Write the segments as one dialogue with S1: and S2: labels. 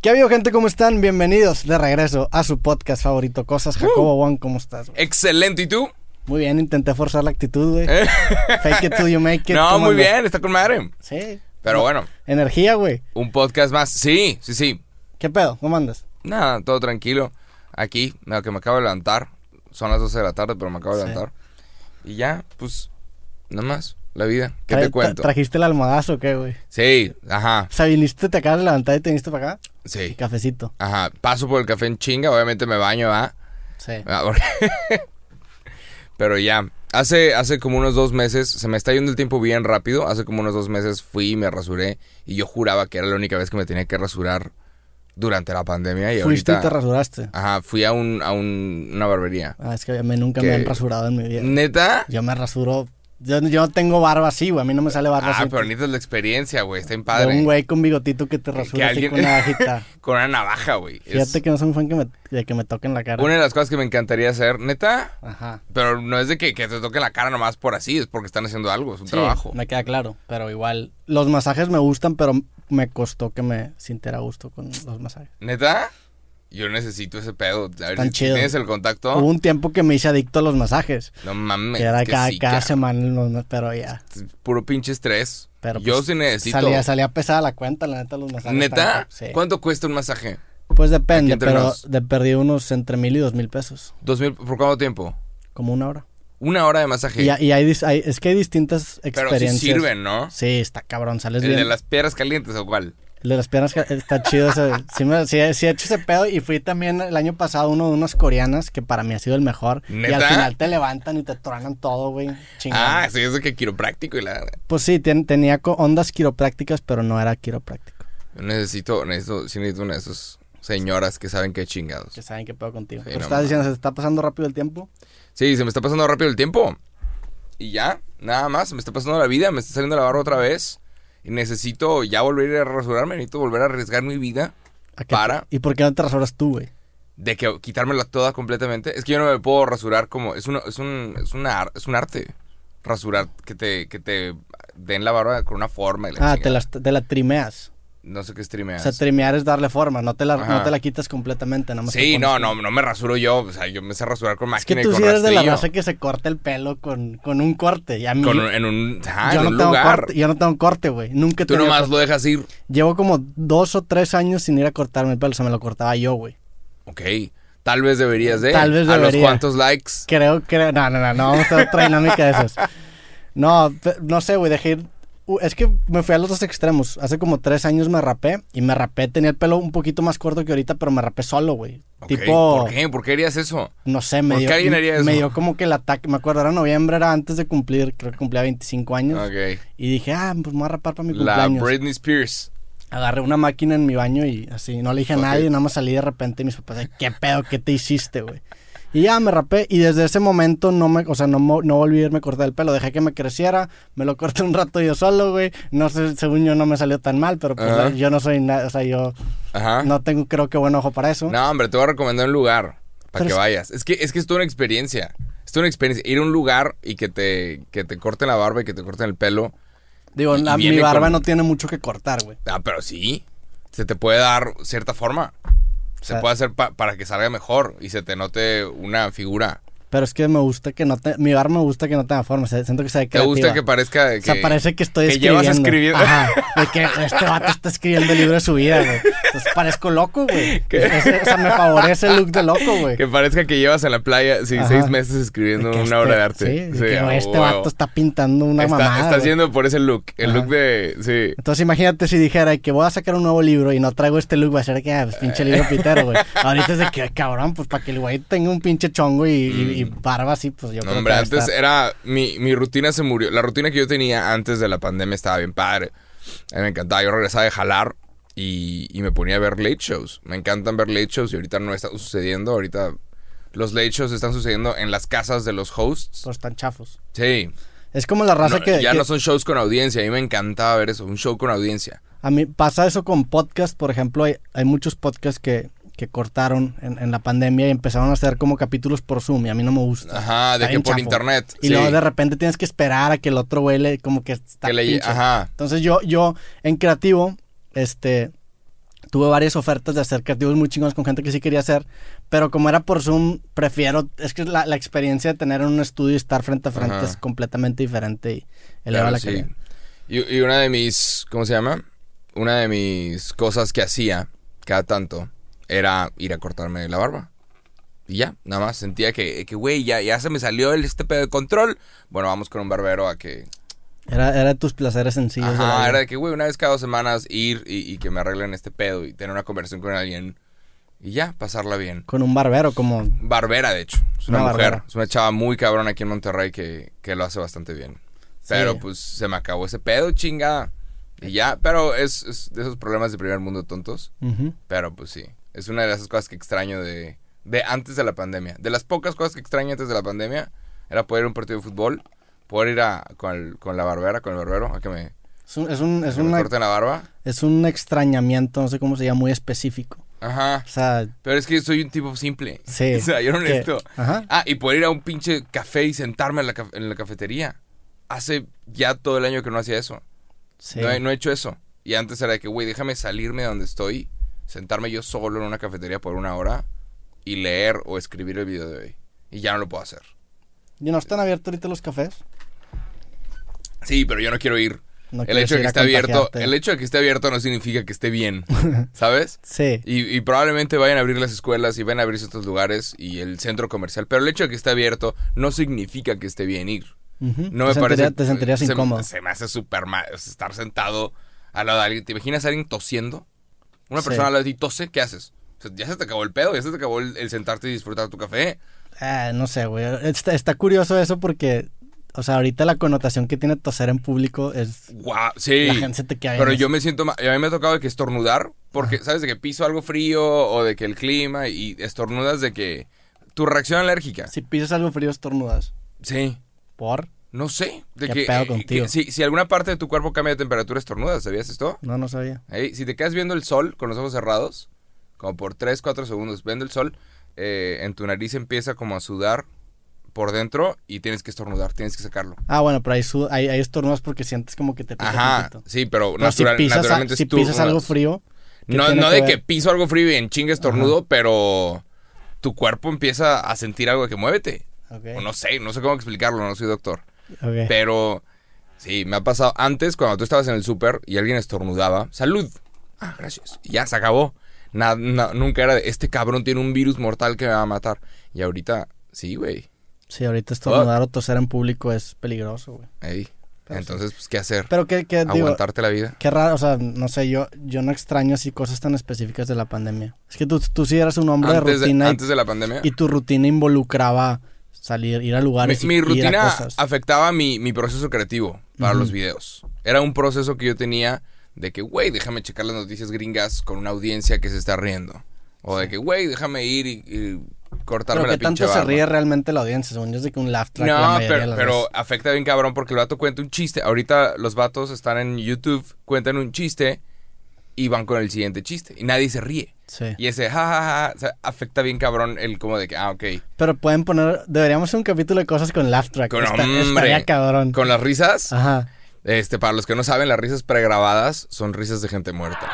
S1: ¿Qué ha habido, gente? ¿Cómo están? Bienvenidos de regreso a su podcast favorito, Cosas Jacobo Juan. ¿Cómo estás? güey?
S2: Excelente, ¿y tú?
S1: Muy bien, intenté forzar la actitud, güey. Fake it till you make it.
S2: no,
S1: ¿cómo
S2: muy bien, está con madre.
S1: Sí.
S2: Pero bueno,
S1: Energía, güey.
S2: un podcast más. Sí, sí, sí.
S1: ¿Qué pedo? ¿Cómo andas?
S2: Nada, todo tranquilo. Aquí, lo que me acabo de levantar. Son las 12 de la tarde, pero me acabo de
S1: Sí.
S2: levantar. Y ya, pues, nada más. La vida. ¿Qué
S1: Tra-
S2: te cuento?
S1: tra- ¿Trajiste el almohadazo o qué, güey?
S2: Sí, ajá,
S1: O sea, viniste, te acabas de levantar y te viniste para acá.
S2: Sí.
S1: Cafecito.
S2: Ajá, paso por el café en chinga, obviamente me baño, ¿ah?
S1: Sí.
S2: Ah, porque- Pero ya, hace, hace como unos dos meses, se me está yendo el tiempo bien rápido, hace como unos dos meses fui y me rasuré y yo juraba que era la única vez que me tenía que rasurar durante la pandemia y
S1: Fuiste
S2: ahorita...
S1: y te rasuraste.
S2: Ajá, fui a, un, a un- una barbería.
S1: Ah, es que mí nunca me han rasurado en mi vida.
S2: ¿Neta?
S1: Yo me rasuro. Yo, yo no tengo barba así, güey. A mí no me sale barba
S2: Ah,
S1: así.
S2: pero necesitas la experiencia, güey, está
S1: De
S2: padre.
S1: un güey con bigotito que te
S2: Que
S1: rasura así
S2: alguien-
S1: con una bajita.
S2: Con una navaja, güey. Es
S1: Fíjate que no soy un fan que me, de que me toquen la cara.
S2: Una de las cosas que me encantaría hacer, neta,
S1: Ajá.
S2: pero no es de que, que te toquen la cara nomás por así, es porque están haciendo algo, es un
S1: Sí,
S2: trabajo.
S1: me queda claro. Pero igual, los masajes me gustan, pero me costó que me sintiera gusto con los masajes.
S2: ¿Neta? Yo necesito ese pedo. A ver
S1: Están
S2: si
S1: chidos.
S2: tienes el contacto.
S1: Hubo un tiempo que me hice adicto a los masajes.
S2: No mames.
S1: que era
S2: que
S1: cada,
S2: sí,
S1: cada semana, pero ya.
S2: Puro pinche estrés.
S1: Pero
S2: Yo
S1: pues,
S2: sí necesito.
S1: Salía, salía pesada la cuenta, la neta, los masajes.
S2: ¿Neta?
S1: Sí.
S2: ¿Cuánto cuesta un masaje?
S1: Pues depende, pero de perdí unos entre mil y dos mil pesos.
S2: ¿Dos mil? ¿Por cuánto tiempo?
S1: Como una hora.
S2: Una hora de masaje.
S1: Y, y hay, es que hay distintas
S2: pero sí
S1: experiencias.
S2: sirven, ¿no?
S1: Sí, está cabrón, sales
S2: ¿El
S1: bien.
S2: de las piedras calientes o cuál?
S1: El de las piernas está chido ese. Sí, me, sí, sí he hecho ese pedo y fui también el año pasado uno de unas coreanas que para mí ha sido el mejor. Y al final te levantan y te truenan todo, güey.
S2: Ah, sí, eso que quiropráctico y la...
S1: Pues sí, ten- tenía ondas quiroprácticas, pero no era quiropráctico.
S2: Necesito, necesito, sí necesito una de esas señoras que saben qué chingados.
S1: Que saben qué pedo contigo.
S2: Sí,
S1: Pero
S2: no
S1: estás diciendo, se está pasando rápido el tiempo.
S2: Sí, se me está pasando rápido el tiempo. Y ya, nada más, me está pasando la vida, me está saliendo la barba otra vez. Necesito ya volver a rasurarme, necesito volver a arriesgar mi vida
S1: ¿A qué-
S2: Para.
S1: ¿Y por qué no te rasuras tú, güey?
S2: de que quitármela toda completamente. Es que yo no me puedo rasurar como es una, es un es una es un arte rasurar que te que te den la barba con una forma y la
S1: Ah, te la, te la trimeas.
S2: No sé qué streameas.
S1: O sea, trimear es darle forma, no te la,
S2: Ajá.
S1: no te la quitas completamente, nada más te
S2: Sí, no,
S1: como-
S2: no, no me rasuro yo, o sea, yo me sé rasurar con
S1: Es que
S2: máquina
S1: tú
S2: y
S1: sí
S2: con
S1: eres de la raza que se corta el pelo con, con un corte. Y a mí,
S2: Con un- en un,
S1: yo,
S2: en
S1: no
S2: un
S1: tengo
S2: lugar.
S1: corte, yo no tengo corte, güey. Nunca
S2: Tú nomás
S1: corte.
S2: lo dejas ir.
S1: Llevo como dos o tres años sin ir a cortarme el pelo. O sea, me lo cortaba yo, güey.
S2: Ok. Tal vez deberías de.
S1: Tal vez
S2: A los
S1: debería.
S2: cuantos likes.
S1: Creo que... No, no, no, no. Vamos a hacer otra dinámica de esas. No, no sé, güey. Dejé ir... Es que me fui a los dos extremos. Hace como tres años me rapé. Y me rapé. Tenía el pelo un poquito más corto que ahorita, pero me rapé solo, güey. Tipo...
S2: ¿Por qué? ¿Por qué harías eso?
S1: No sé, me
S2: ¿Por
S1: dio,
S2: qué alguien haría eso?
S1: me dio como que el ataque, me acuerdo, era noviembre, era antes de cumplir, creo que cumplía 25 años. Y dije, ah, pues me voy a rapar para mi
S2: La
S1: cumpleaños.
S2: Britney Spears.
S1: Agarré una máquina en mi baño y así, no le dije a nadie, nada más salí de repente y mis papás, ¿qué pedo? ¿Qué te hiciste, güey? Y ya me rapé y desde ese momento no me, o sea, no, no volví a irme a cortar el pelo, dejé que me creciera, me lo corté un rato yo solo, güey. No sé, según yo no me salió tan mal, pero pues
S2: Ajá.
S1: yo no soy nada, o sea, yo
S2: Ajá.
S1: no tengo creo que buen ojo para eso.
S2: No, hombre, te voy a recomendar un lugar
S1: Pero
S2: para que
S1: es-
S2: vayas. Es que es que es toda una experiencia. Es toda una experiencia. Ir a un lugar y que te, que te corten la barba y que te corten el pelo.
S1: Digo, la- mi barba
S2: con-
S1: no tiene mucho que cortar, güey.
S2: Ah, pero sí. Se te puede dar cierta forma. Se puede hacer pa- para que salga mejor y se te note una figura.
S1: Pero es que me gusta que no te... Mi barba me gusta que no tenga forma. Siento que se ve
S2: ¿Te gusta que parezca que,
S1: O sea, parece que estoy
S2: que
S1: escribiendo.
S2: llevas escribiendo?
S1: Ajá. De que este vato está escribiendo el libro de su vida, güey. Entonces parezco loco, güey. Ese- O sea, me favorece el look de loco, güey.
S2: que parezca que llevas en la playa sí,
S1: Ajá.
S2: seis meses escribiendo una
S1: este-
S2: obra de arte?
S1: Sí, de que este vato está pintando una
S2: está,
S1: mamada.
S2: está
S1: güey.
S2: haciendo por ese look. El
S1: Ajá.
S2: look de. Sí.
S1: Entonces imagínate si dijera que voy a sacar un nuevo libro y no traigo este look, va a ser que, ah, pues, pinche libro pitero, güey. Ahorita es de que, cabrón, pues para que el güey tenga un pinche chongo y, y- y barba así, pues yo.
S2: No,
S1: creo
S2: hombre,
S1: que
S2: antes
S1: estar-
S2: era. Mi, mi rutina se murió. La rutina que yo tenía antes de la pandemia estaba bien padre. A mí me encantaba. Yo regresaba de jalar y, y me ponía a ver late shows. Me encantan ver late shows y ahorita no está sucediendo. Ahorita los late shows están sucediendo en las casas de los hosts.
S1: Pues están chafos.
S2: Sí.
S1: Es como la raza
S2: No,
S1: que...
S2: ya
S1: que-
S2: no son shows con audiencia. A mí me encantaba ver eso. Un show con audiencia.
S1: A mí pasa eso con podcast, por ejemplo, hay, hay muchos podcasts que, que cortaron en, en la pandemia y empezaron a hacer como capítulos por Zoom y a mí no me gusta.
S2: Ajá, de
S1: Está
S2: que por
S1: chafo.
S2: internet.
S1: Y
S2: sí.
S1: luego de repente tienes que esperar a que el otro güey le, como que está
S2: Que le- ajá.
S1: Entonces yo, yo en creativo, este, tuve varias ofertas de hacer creativos muy chingones con gente que sí quería hacer, pero como era por Zoom, prefiero, es que la, la experiencia de tener en un estudio y estar frente a frente
S2: Ajá.
S1: es completamente diferente y eleva
S2: Claro,
S1: la
S2: sí. y una de mis, ¿cómo se llama? Una de mis cosas que hacía cada tanto era ir a cortarme la barba. Y ya, nada más sentía que, que güey, ya, ya se me salió el, este pedo de control. Bueno, vamos con un barbero a que...
S1: Era, era tus placeres sencillos.
S2: Ajá, era de que, güey, una vez cada dos semanas ir y, y que me arreglen este pedo y tener una conversación con alguien y ya, pasarla bien.
S1: Con un barbero, como...
S2: Barbera, de hecho. Es una,
S1: Una
S2: mujer.
S1: barbera.
S2: Es una chava muy cabrón aquí en Monterrey que, que lo hace bastante bien. Pero pues se me acabó ese pedo, chingada. Y ya, pero es, es de esos problemas de primer mundo tontos. Pero pues sí, es una de esas cosas que extraño de, de antes de la pandemia. De las pocas cosas que extraño antes de la pandemia era poder ir a un partido de fútbol, poder ir a, con, el- con la barbera, con el barbero, a que me,
S1: Es un, es un, es
S2: que
S1: una-
S2: corten la barba.
S1: es un extrañamiento, no sé cómo se llama, muy específico.
S2: Ajá.
S1: O sea,
S2: Pero es que soy un tipo simple.
S1: sí.
S2: O sea, yo no
S1: que-
S2: necesito.
S1: Ajá.
S2: Ah, y poder ir a un pinche café y sentarme en la, en la cafetería. Hace ya todo el año que no hacía eso.
S1: Sí.
S2: No, he, no he hecho eso. Y antes era de que, güey, déjame salirme de donde estoy, sentarme yo solo en una cafetería por una hora y leer o escribir el video de hoy. Y ya no lo puedo hacer.
S1: ¿Y no están abiertos ahorita los cafés?
S2: Sí, pero yo no quiero ir.
S1: No
S2: el hecho de que esté abierto, el hecho de que esté abierto no significa que esté bien, ¿sabes?
S1: Sí.
S2: Y, y probablemente vayan a abrir las escuelas y vayan a abrirse otros lugares y el centro comercial. Pero el hecho de que esté abierto no significa que esté bien ir. No me parece.
S1: te sentirías
S2: se,
S1: incómodo.
S2: Se me hace súper mal estar sentado al lado de alguien. ¿Te imaginas a alguien tosiendo? Una
S1: Sí.
S2: persona de ti tose, ¿qué haces? O sea, ya se te acabó el pedo, ya se te acabó el, el sentarte y disfrutar tu café.
S1: Ah, no sé, güey. Está, está curioso eso porque, o sea, ahorita la connotación que tiene toser en público es...
S2: Guau, sí.
S1: La gente se te queda
S2: Pero yo me siento mal. A mí me ha tocado de que estornudar, porque, ¿sabes? De que piso algo frío o de que el clima y estornudas de que tu reacción alérgica.
S1: Si pisas algo frío, estornudas.
S2: Sí.
S1: ¿Por?
S2: No sé. De
S1: ¿Qué
S2: que,
S1: pedo
S2: eh,
S1: contigo?
S2: que si, si alguna parte de tu cuerpo cambia de temperatura, estornudas. ¿Sabías esto?
S1: No, no sabía.
S2: Si te quedas viendo el sol con los ojos cerrados, como por 3, 4 segundos, viendo el sol, eh, en tu nariz empieza como a sudar por dentro y tienes que estornudar, tienes que sacarlo.
S1: Ah, bueno, pero ahí, su- ahí, ahí estornudas porque sientes como que te pica
S2: Ajá,
S1: tantito.
S2: sí, pero,
S1: Pero si pisas, a-
S2: naturalmente
S1: si pisas algo frío... ¿qué
S2: No, no de
S1: ver?
S2: que piso algo frío y en chinga estornudo, pero tu cuerpo empieza a sentir algo de que muévete.
S1: Ok,
S2: O no sé, no sé cómo explicarlo, no soy doctor. Pero sí, me ha pasado antes cuando tú estabas en el súper y alguien estornudaba. Salud. Ah, gracias. Y ya se acabó. Na- na- nunca era de, este cabrón tiene un virus mortal que me va a matar. Y ahorita, sí, güey.
S1: Sí, ahorita estornudar o toser en público es peligroso, güey.
S2: Ey.
S1: Pero
S2: Entonces, pues, ¿qué hacer?
S1: Pero que digo,
S2: Aguantarte la vida.
S1: qué raro, o sea, no sé, yo, yo no extraño así cosas tan específicas de la pandemia. Es que tú, tú sí eras un hombre de
S2: Antes de,
S1: rutina
S2: antes de la pandemia.
S1: y, tu rutina involucraba salir, ir a
S2: Mi,
S1: lugares y
S2: mi
S1: ir a
S2: rutina
S1: cosas.
S2: afectaba mi, mi proceso creativo para los videos. Era un proceso que yo tenía de que, güey, déjame checar las noticias gringas con una audiencia que se está riendo. O de que, güey, déjame ir y, y cortarme
S1: Pero
S2: la
S1: que tanto se ríe realmente la audiencia, según yo es de que un laugh track
S2: No, pero, pero afecta bien cabrón porque el vato cuenta un chiste. Ahorita los vatos están en YouTube, cuentan un chiste y van con el siguiente chiste. Y nadie se ríe.
S1: Sí.
S2: Y ese jajaja o sea, afecta bien cabrón el como de que, ah, ok.
S1: Pero pueden poner, deberíamos hacer un capítulo de cosas con laugh track.
S2: Con
S1: Está-
S2: hombre.
S1: estaría cabrón.
S2: Con las risas,
S1: Ajá,
S2: este, para los que no saben, las risas pregrabadas son risas de gente muerta.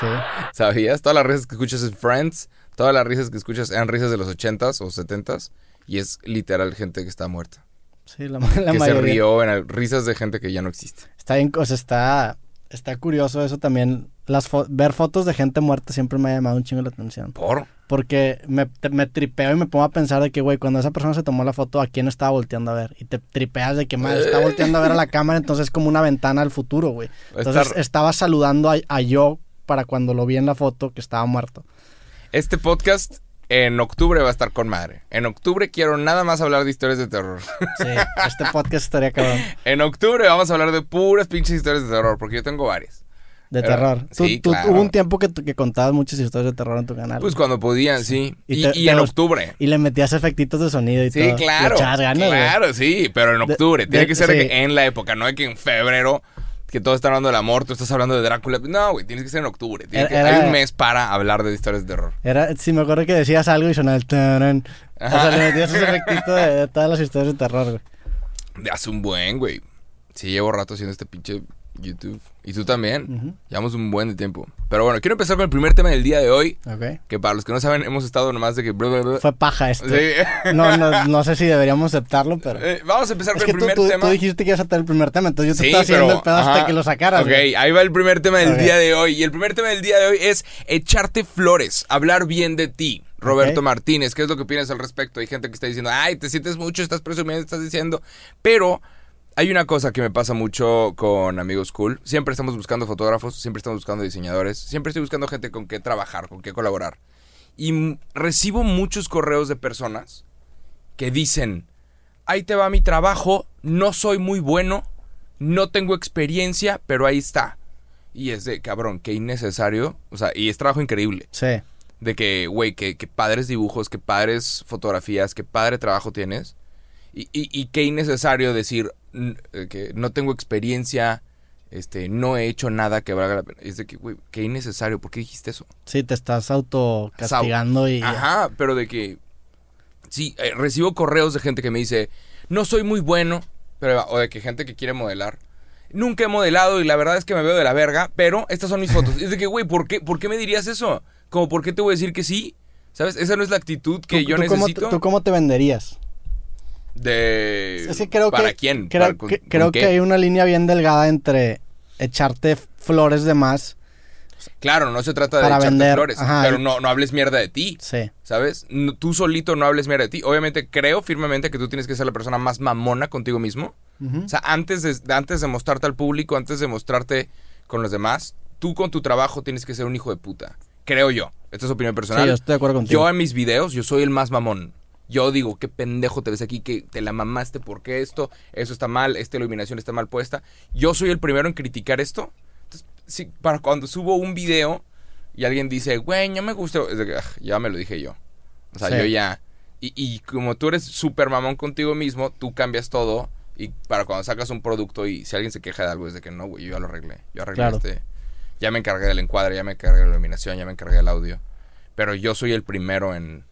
S1: sí.
S2: ¿Sabías? Todas las risas que escuchas en Friends, todas las risas que escuchas eran risas de los 80s o 70s. Y es literal gente que está muerta.
S1: Sí, la, la
S2: que se rió en el- risas de gente que ya no existe.
S1: Está bien, o sea, está, está curioso eso también. Las fo- ver fotos de gente muerta siempre me ha llamado un chingo la atención.
S2: ¿Por?
S1: Porque me, te- me tripeo y me pongo a pensar de que, güey, cuando esa persona se tomó la foto, ¿a quién estaba volteando a ver? Y te tripeas de que, madre, está volteando a ver a la cámara, entonces es como una ventana al futuro, güey. Entonces
S2: estar-
S1: estaba saludando a, a yo para cuando lo vi en la foto que estaba muerto.
S2: Este podcast en octubre va a estar con madre. En octubre quiero nada más hablar de historias de terror.
S1: Sí, este podcast estaría cabrón.
S2: en octubre vamos a hablar de puras pinches historias de terror, porque yo tengo varias.
S1: De
S2: Pero-
S1: terror. Tú-
S2: sí,
S1: tú-
S2: claro.
S1: Hubo un tiempo que, que contabas muchas historias de terror en tu canal.
S2: Pues cuando podían, sí.
S1: Y
S2: Y,
S1: te-
S2: y
S1: te
S2: en
S1: los-
S2: octubre.
S1: Y le metías efectitos de sonido y todo.
S2: Sí, claro.
S1: echabas ganas, güey.
S2: claro, sí, pero en
S1: De-
S2: octubre. Tiene
S1: de-
S2: que ser
S1: sí.
S2: que en la época, no de que en febrero, que todos están hablando del amor, tú estás hablando de Drácula. No, güey, tienes que ser en octubre.
S1: Era-
S2: que- Hay un mes para hablar de historias de terror.
S1: Era, sí, me acuerdo que decías algo y sonaba el tarán. O sea, le metías ese efectito de, de todas las historias de terror, güey.
S2: De hace un buen, güey. Sí, llevo rato haciendo este pinche YouTube. Y tú también. Llevamos un buen de tiempo. Pero bueno, quiero empezar con el primer tema del día de hoy.
S1: Ok.
S2: Que para los que no saben, hemos estado nomás de que... bla, bla, bla.
S1: Fue paja esto.
S2: Sí.
S1: No, no, no sé si deberíamos aceptarlo, pero...
S2: Eh, vamos a empezar
S1: Es
S2: con
S1: que
S2: el primer
S1: tú-
S2: tema.
S1: tú dijiste que ibas a tener el primer tema, entonces yo te
S2: Sí,
S1: estaba haciendo
S2: pero-
S1: el pedo hasta que lo sacaras.
S2: Ok,
S1: güey.
S2: ahí va el primer tema del día de hoy. Y el primer tema del día de hoy es echarte flores, hablar bien de ti. Roberto. Martínez, ¿qué es lo que opinas al respecto? Hay gente que está diciendo, ay, te sientes mucho, estás presumiendo, estás diciendo. Pero hay una cosa que me pasa mucho con amigos cool. Siempre estamos buscando fotógrafos, siempre estamos buscando diseñadores, siempre estoy buscando gente con qué trabajar, con qué colaborar. Y recibo muchos correos de personas que dicen, ahí te va mi trabajo, no soy muy bueno, no tengo experiencia, pero ahí está. Y es de, cabrón, qué innecesario. O sea, y es trabajo increíble.
S1: Sí.
S2: De que, güey, que, que padres dibujos, que padres fotografías, que padre trabajo tienes. Y, y, y qué innecesario decir que no tengo experiencia, este, no he hecho nada que valga la pena. Es de que, güey, qué innecesario. ¿Por qué dijiste eso?
S1: Sí, te estás autocastigando y...
S2: Ajá, pero de que. Sí, eh, recibo correos de gente que me dice, no soy muy bueno, pero, o de que gente que quiere modelar. Nunca he modelado y la verdad es que me veo de la verga, pero estas son mis fotos. es de que, güey, ¿por qué, ¿por qué me dirías eso? Como, ¿por qué te voy a decir que sí? ¿Sabes? Esa no es la actitud que
S1: ¿Tú-
S2: yo
S1: tú cómo te-
S2: necesito.
S1: ¿Tú cómo te venderías?
S2: De.
S1: Es que creo
S2: ¿Para
S1: que,
S2: quién?
S1: Creo,
S2: ¿Para- con-
S1: que, creo que hay una línea bien delgada entre echarte flores de más.
S2: Claro, no se trata de echarte
S1: vender,
S2: flores,
S1: ajá.
S2: pero no, no hables mierda de ti.
S1: Sí.
S2: ¿Sabes? No- tú solito no hables mierda de ti. Obviamente creo firmemente que tú tienes que ser la persona más mamona contigo mismo. O sea, antes de, de- antes de mostrarte al público, antes de mostrarte con los demás, tú con tu trabajo tienes que ser un hijo de puta. Creo yo. Esta es opinión personal.
S1: Sí, yo estoy de acuerdo contigo.
S2: Yo en mis videos, yo soy el más mamón. Yo digo, qué pendejo te ves aquí, que te la mamaste, ¿por qué esto? Eso está mal, esta iluminación está mal puesta. Yo soy el primero en criticar esto. Entonces, sí, para cuando subo un video y alguien dice, güey, no me gustó, es de que, "Ah, ya me lo dije yo. O sea,
S1: Sí.
S2: yo ya... Y, y como tú eres súper mamón contigo mismo, tú cambias todo. Y para cuando sacas un producto y si alguien se queja de algo, es de que no, güey, yo ya lo arreglé. Yo arreglé
S1: Claro.
S2: este... Ya me encargué del encuadre, ya me encargué de la iluminación, ya me encargué del audio. Pero yo soy el primero en,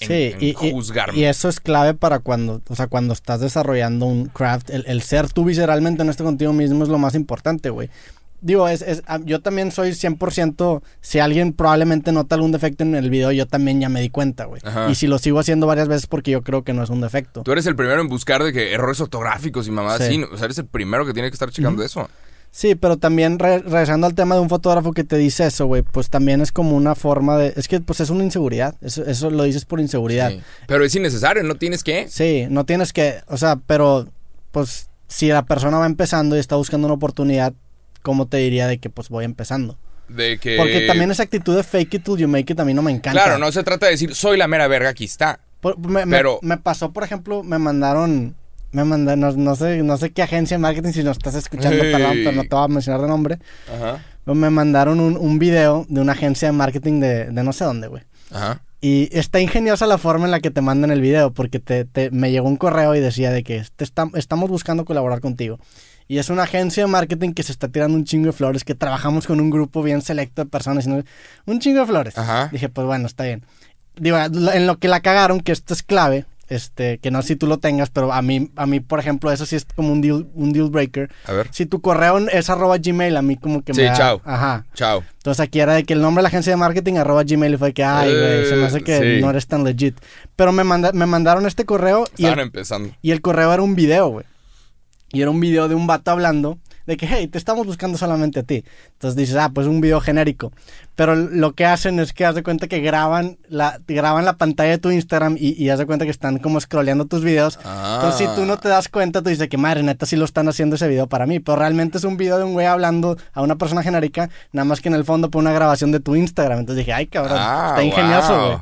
S2: en-
S1: Sí,
S2: en
S1: y,
S2: juzgarme.
S1: y eso es clave para cuando, o sea, cuando estás desarrollando un craft, el, el ser tú visceralmente honesto contigo mismo es lo más importante, güey. Digo, es, es- ah, yo también soy 100%, si alguien probablemente nota algún defecto en el video, yo también ya me di cuenta, güey. Y si lo sigo haciendo varias veces porque yo creo que no es un defecto.
S2: Tú eres el primero en buscar de que errores ortográficos y mamadas
S1: Sí.
S2: así. O sea, eres el primero que tiene que estar checando eso.
S1: Sí, pero también re- regresando al tema de un fotógrafo que te dice eso, güey, pues también es como una forma de... Es que pues es una inseguridad, eso, eso lo dices por inseguridad.
S2: Sí. Pero es innecesario, no tienes que.
S1: Sí, no tienes que, o sea, pero pues si la persona va empezando y está buscando una oportunidad, ¿cómo te diría de que pues voy empezando?
S2: De que...
S1: Porque también esa actitud de fake it till you make it a mí no me encanta.
S2: Claro, no se trata de decir, soy la mera verga, aquí está.
S1: Por- me, me-
S2: pero-
S1: me pasó, por ejemplo, me mandaron, me mandaron, no, no sé, no sé qué agencia de marketing, si nos estás escuchando,
S2: Hey.
S1: perdón, pero no te voy a mencionar de nombre.
S2: Ajá.
S1: Me mandaron un, un video de una agencia de marketing de, de no sé dónde, güey.
S2: Ajá.
S1: Y está ingeniosa la forma en la que te mandan el video, porque te, te- me llegó un correo y decía de que te está- estamos buscando colaborar contigo. Y es una agencia de marketing que se está tirando un chingo de flores, que trabajamos con un grupo bien selecto de personas. un chingo de flores.
S2: Ajá.
S1: Dije, pues bueno, está bien. Digo, en lo que la cagaron, que esto es clave, este, que no sé si tú lo tengas, pero a mí, a mí, por ejemplo, eso sí es como un deal, un deal breaker.
S2: A ver.
S1: Si tu correo es arroba gmail, a mí como que
S2: Sí,
S1: me da-
S2: chao.
S1: Ajá.
S2: Chao.
S1: Entonces aquí era de que el nombre de la agencia de marketing arroba gmail y fue que, ay, güey, se me hace que
S2: Eh, sí.
S1: no eres tan legit. Pero me, manda- me mandaron este correo y el,
S2: empezando.
S1: y el correo era un video, güey. Y era un video de un vato hablando de que, hey, te estamos buscando solamente a ti. Entonces dices, ah, pues un video genérico. Pero lo que hacen es que haz de cuenta que graban la, graban la pantalla de tu Instagram y, y haz de cuenta que están como scrolleando tus videos.
S2: Ah.
S1: Entonces, si tú no te das cuenta, tú dices que madre, neta, sí lo están haciendo ese video para mí. Pero realmente es un video de un güey hablando a una persona genérica, nada más que en el fondo pone una grabación de tu Instagram. Entonces dije, ay, cabrón,
S2: Ah,
S1: está ingenioso,
S2: wow.
S1: güey.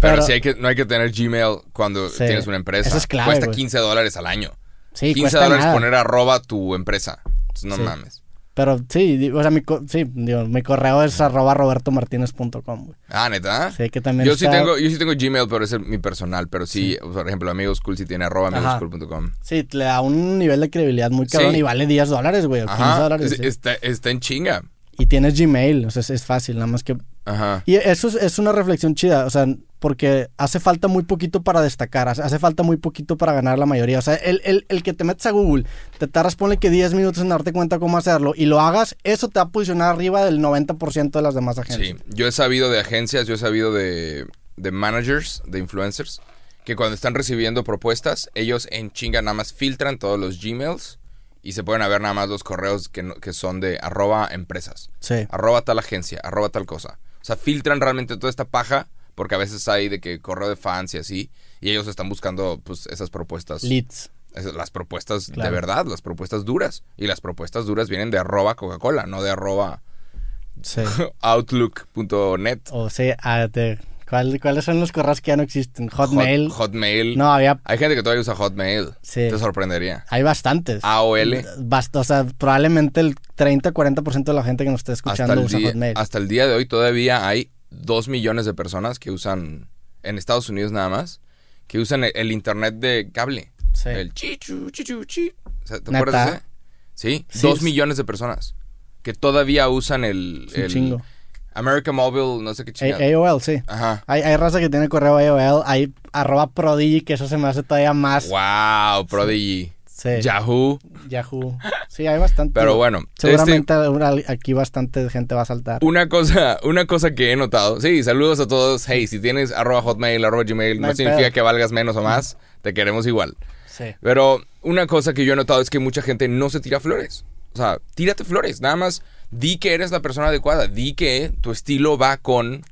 S2: Pero,
S1: Pero-
S2: sí hay que, no hay que tener Gmail cuando
S1: Sí.
S2: tienes una empresa.
S1: Eso es clave,
S2: Cuesta
S1: güey.
S2: 15 dólares al año.
S1: Sí,
S2: 15
S1: cuesta
S2: dólares
S1: nada.
S2: poner arroba tu empresa. Entonces, no
S1: Sí.
S2: mames.
S1: Pero sí, o sea, mi, co- sí, digo, mi correo es arroba robertomartinez.com, güey.
S2: Ah, neta.
S1: Sí, que también
S2: Yo sí, tengo, yo sí tengo Gmail, pero es mi personal. Pero sí, por ejemplo, amigos cool sí tiene arroba amigoscool.com.
S1: Sí, le da un nivel de credibilidad muy cabrón
S2: Sí.
S1: y vale 10 dólares, güey, o 15
S2: Ajá.
S1: dólares.
S2: es-
S1: sí.
S2: está, está en chinga.
S1: Y tienes Gmail, o sea, es, es fácil, nada más que...
S2: Ajá.
S1: Y eso es, es una reflexión chida, o sea, porque hace falta muy poquito para destacar, hace, falta muy poquito para ganar la mayoría. O sea, el, el- el que te metes a Google, te tardas, ponle que 10 minutos en darte cuenta cómo hacerlo y lo hagas, eso te va a posicionar arriba del 90% de las demás agencias.
S2: Sí, yo he sabido de agencias, yo he sabido de, de managers, de influencers, que cuando están recibiendo propuestas, ellos en chinga nada más filtran todos los Gmails y se pueden ver nada más los correos que, no- que son de arroba empresas,
S1: Sí.
S2: arroba tal agencia, arroba tal cosa. O sea, filtran realmente toda esta paja porque a veces hay de que correo de fans y así, y ellos están buscando pues esas propuestas.
S1: Leads.
S2: Las propuestas de verdad, las propuestas duras. Y las propuestas duras vienen de arroba Coca-Cola, no de arroba
S1: Sí.
S2: outlook.net.
S1: O sea, de- ¿cuál- ¿cuáles son los correos que ya no existen? Hotmail.
S2: Hot- Hotmail.
S1: No, había.
S2: Hay gente que todavía usa Hotmail.
S1: Sí.
S2: Te sorprendería.
S1: Hay bastantes.
S2: AOL.
S1: Bast- o sea, probablemente el 30-40% de la gente que nos
S2: Hasta
S1: escuchando usa
S2: día,
S1: Hotmail.
S2: hasta el día de hoy todavía hay dos millones de personas que usan, en Estados Unidos nada más, que usan el, el internet de cable.
S1: Sí.
S2: El chichu, chichu, chi. O sea, ¿Te
S1: ¿Neta?
S2: acuerdas de ese? Sí,
S1: Sí,
S2: dos
S1: es-
S2: millones de personas que todavía usan el, el
S1: chingo.
S2: American Mobile, no sé qué chingada.
S1: AOL, sí.
S2: Ajá.
S1: Hay, hay raza que tiene correo AOL, hay arroba Prodigy, que eso se me hace todavía más.
S2: Wow, Prodigy.
S1: Sí.
S2: Yahoo.
S1: Yahoo. Sí, hay bastante.
S2: Pero bueno, este-
S1: Seguramente una- aquí bastante gente va a saltar.
S2: Una cosa, una cosa que he notado. Sí, saludos a todos. Hey, si tienes arroba hotmail, arroba gmail,
S1: No
S2: significa
S1: pedo.
S2: que valgas menos o más. Te queremos igual.
S1: Sí.
S2: Pero una cosa que yo he notado es que mucha gente no se tira flores. O sea, tírate flores. Nada más di que eres la persona adecuada. Di que tu estilo va con.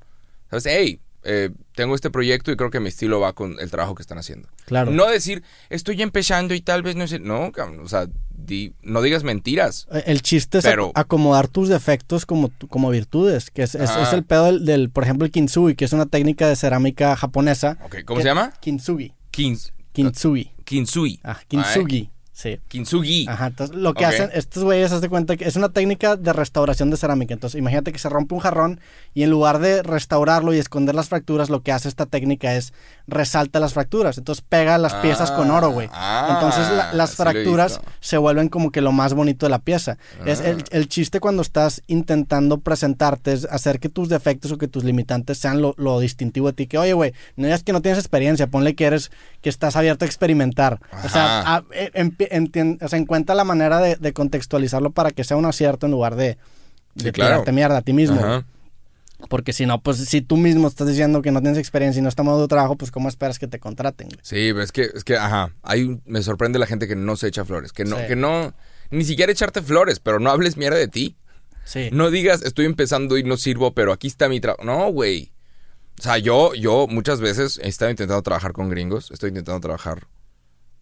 S2: ¿Sabes? Hey, eh, tengo este proyecto y creo que mi estilo va con el trabajo que están haciendo.
S1: Claro.
S2: No decir, estoy empezando y tal vez no sé. No, o sea, di- no digas mentiras.
S1: Eh, El chiste es
S2: Pero-
S1: acomodar tus defectos como, como virtudes, que es, es- el pedo del, del, por ejemplo, el kintsugi, que es una técnica de cerámica japonesa.
S2: ¿cómo
S1: que-
S2: se llama?
S1: Kintsugi.
S2: Kins,
S1: Kintsugi.
S2: Kinsui.
S1: Ah, kintsugi. Sí.
S2: Kintsugi.
S1: Ajá, entonces lo que hacen estos güeyes, haz de cuenta que es una técnica de restauración de cerámica. Entonces, imagínate que se rompe un jarrón y en lugar de restaurarlo y esconder las fracturas, lo que hace esta técnica es resalta las fracturas. Entonces, pega las piezas con oro, güey.
S2: Ah,
S1: Entonces, la- las fracturas se vuelven como que lo más bonito de la pieza. Es el, el chiste cuando estás intentando presentarte es hacer que tus defectos o que tus limitantes sean lo, lo distintivo de ti. Que, oye, güey, no digas que no tienes experiencia, ponle que eres, que estás abierto a experimentar. O sea, a- eh, empie- entien- o sea, encuentra la manera de, de contextualizarlo para que sea un acierto en lugar de, de
S2: Sí, claro.
S1: tirarte mierda a ti mismo.
S2: Ajá.
S1: Porque si no, pues si tú mismo estás diciendo que no tienes experiencia y no está modo de trabajo, pues ¿cómo esperas que te contraten? güey?
S2: Sí, pero es que, es que, ajá, hay me sorprende la gente que no se echa flores, que no,
S1: Sí.
S2: que no, ni siquiera echarte flores, pero no hables mierda de ti.
S1: Sí.
S2: No digas, estoy empezando y no sirvo, pero aquí está mi trabajo. No, güey. O sea, yo, yo muchas veces he estado intentando trabajar con gringos, estoy intentando trabajar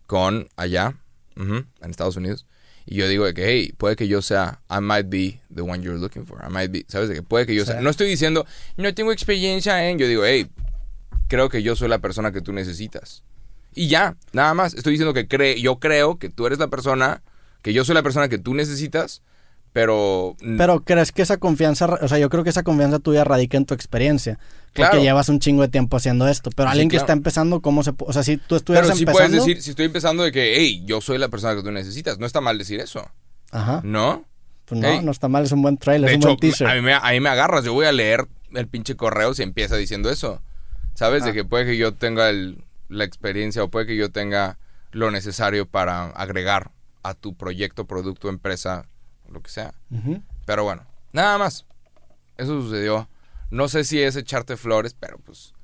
S2: con allá, ujú, en Estados Unidos. Y yo digo de que, hey, puede que yo sea, I might be the one you're looking for. I might be, ¿sabes? De que puede que yo
S1: Sí.
S2: sea. No estoy diciendo, no tengo experiencia en. Yo digo, hey, creo que yo soy la persona que tú necesitas. Y ya, nada más. Estoy diciendo que cre yo creo que tú eres la persona, que yo soy la persona que tú necesitas, pero...
S1: Pero crees que esa confianza, o sea, yo creo que esa confianza tuya radica en tu experiencia. Porque
S2: Claro.
S1: llevas un chingo de tiempo haciendo esto. Pero
S2: Sí,
S1: alguien que está empezando, ¿cómo se puede? O sea, si tú estuvieras
S2: Pero
S1: empezando.
S2: puedes decir, si estoy empezando de que, hey, yo soy la persona que tú necesitas. No está mal decir eso,
S1: Ajá.
S2: ¿no?
S1: Pues no,
S2: Hey.
S1: no está mal, es un buen trailer,
S2: De
S1: es un
S2: hecho,
S1: buen teaser.
S2: a mí, me, a mí me agarras. Yo voy a leer el pinche correo si empieza diciendo eso. ¿Sabes? De que puede que yo tenga el- la experiencia o puede que yo tenga lo necesario para agregar a tu proyecto, producto, empresa, lo que sea. Pero bueno, nada más. Eso sucedió. No sé si es echarte flores, pero pues...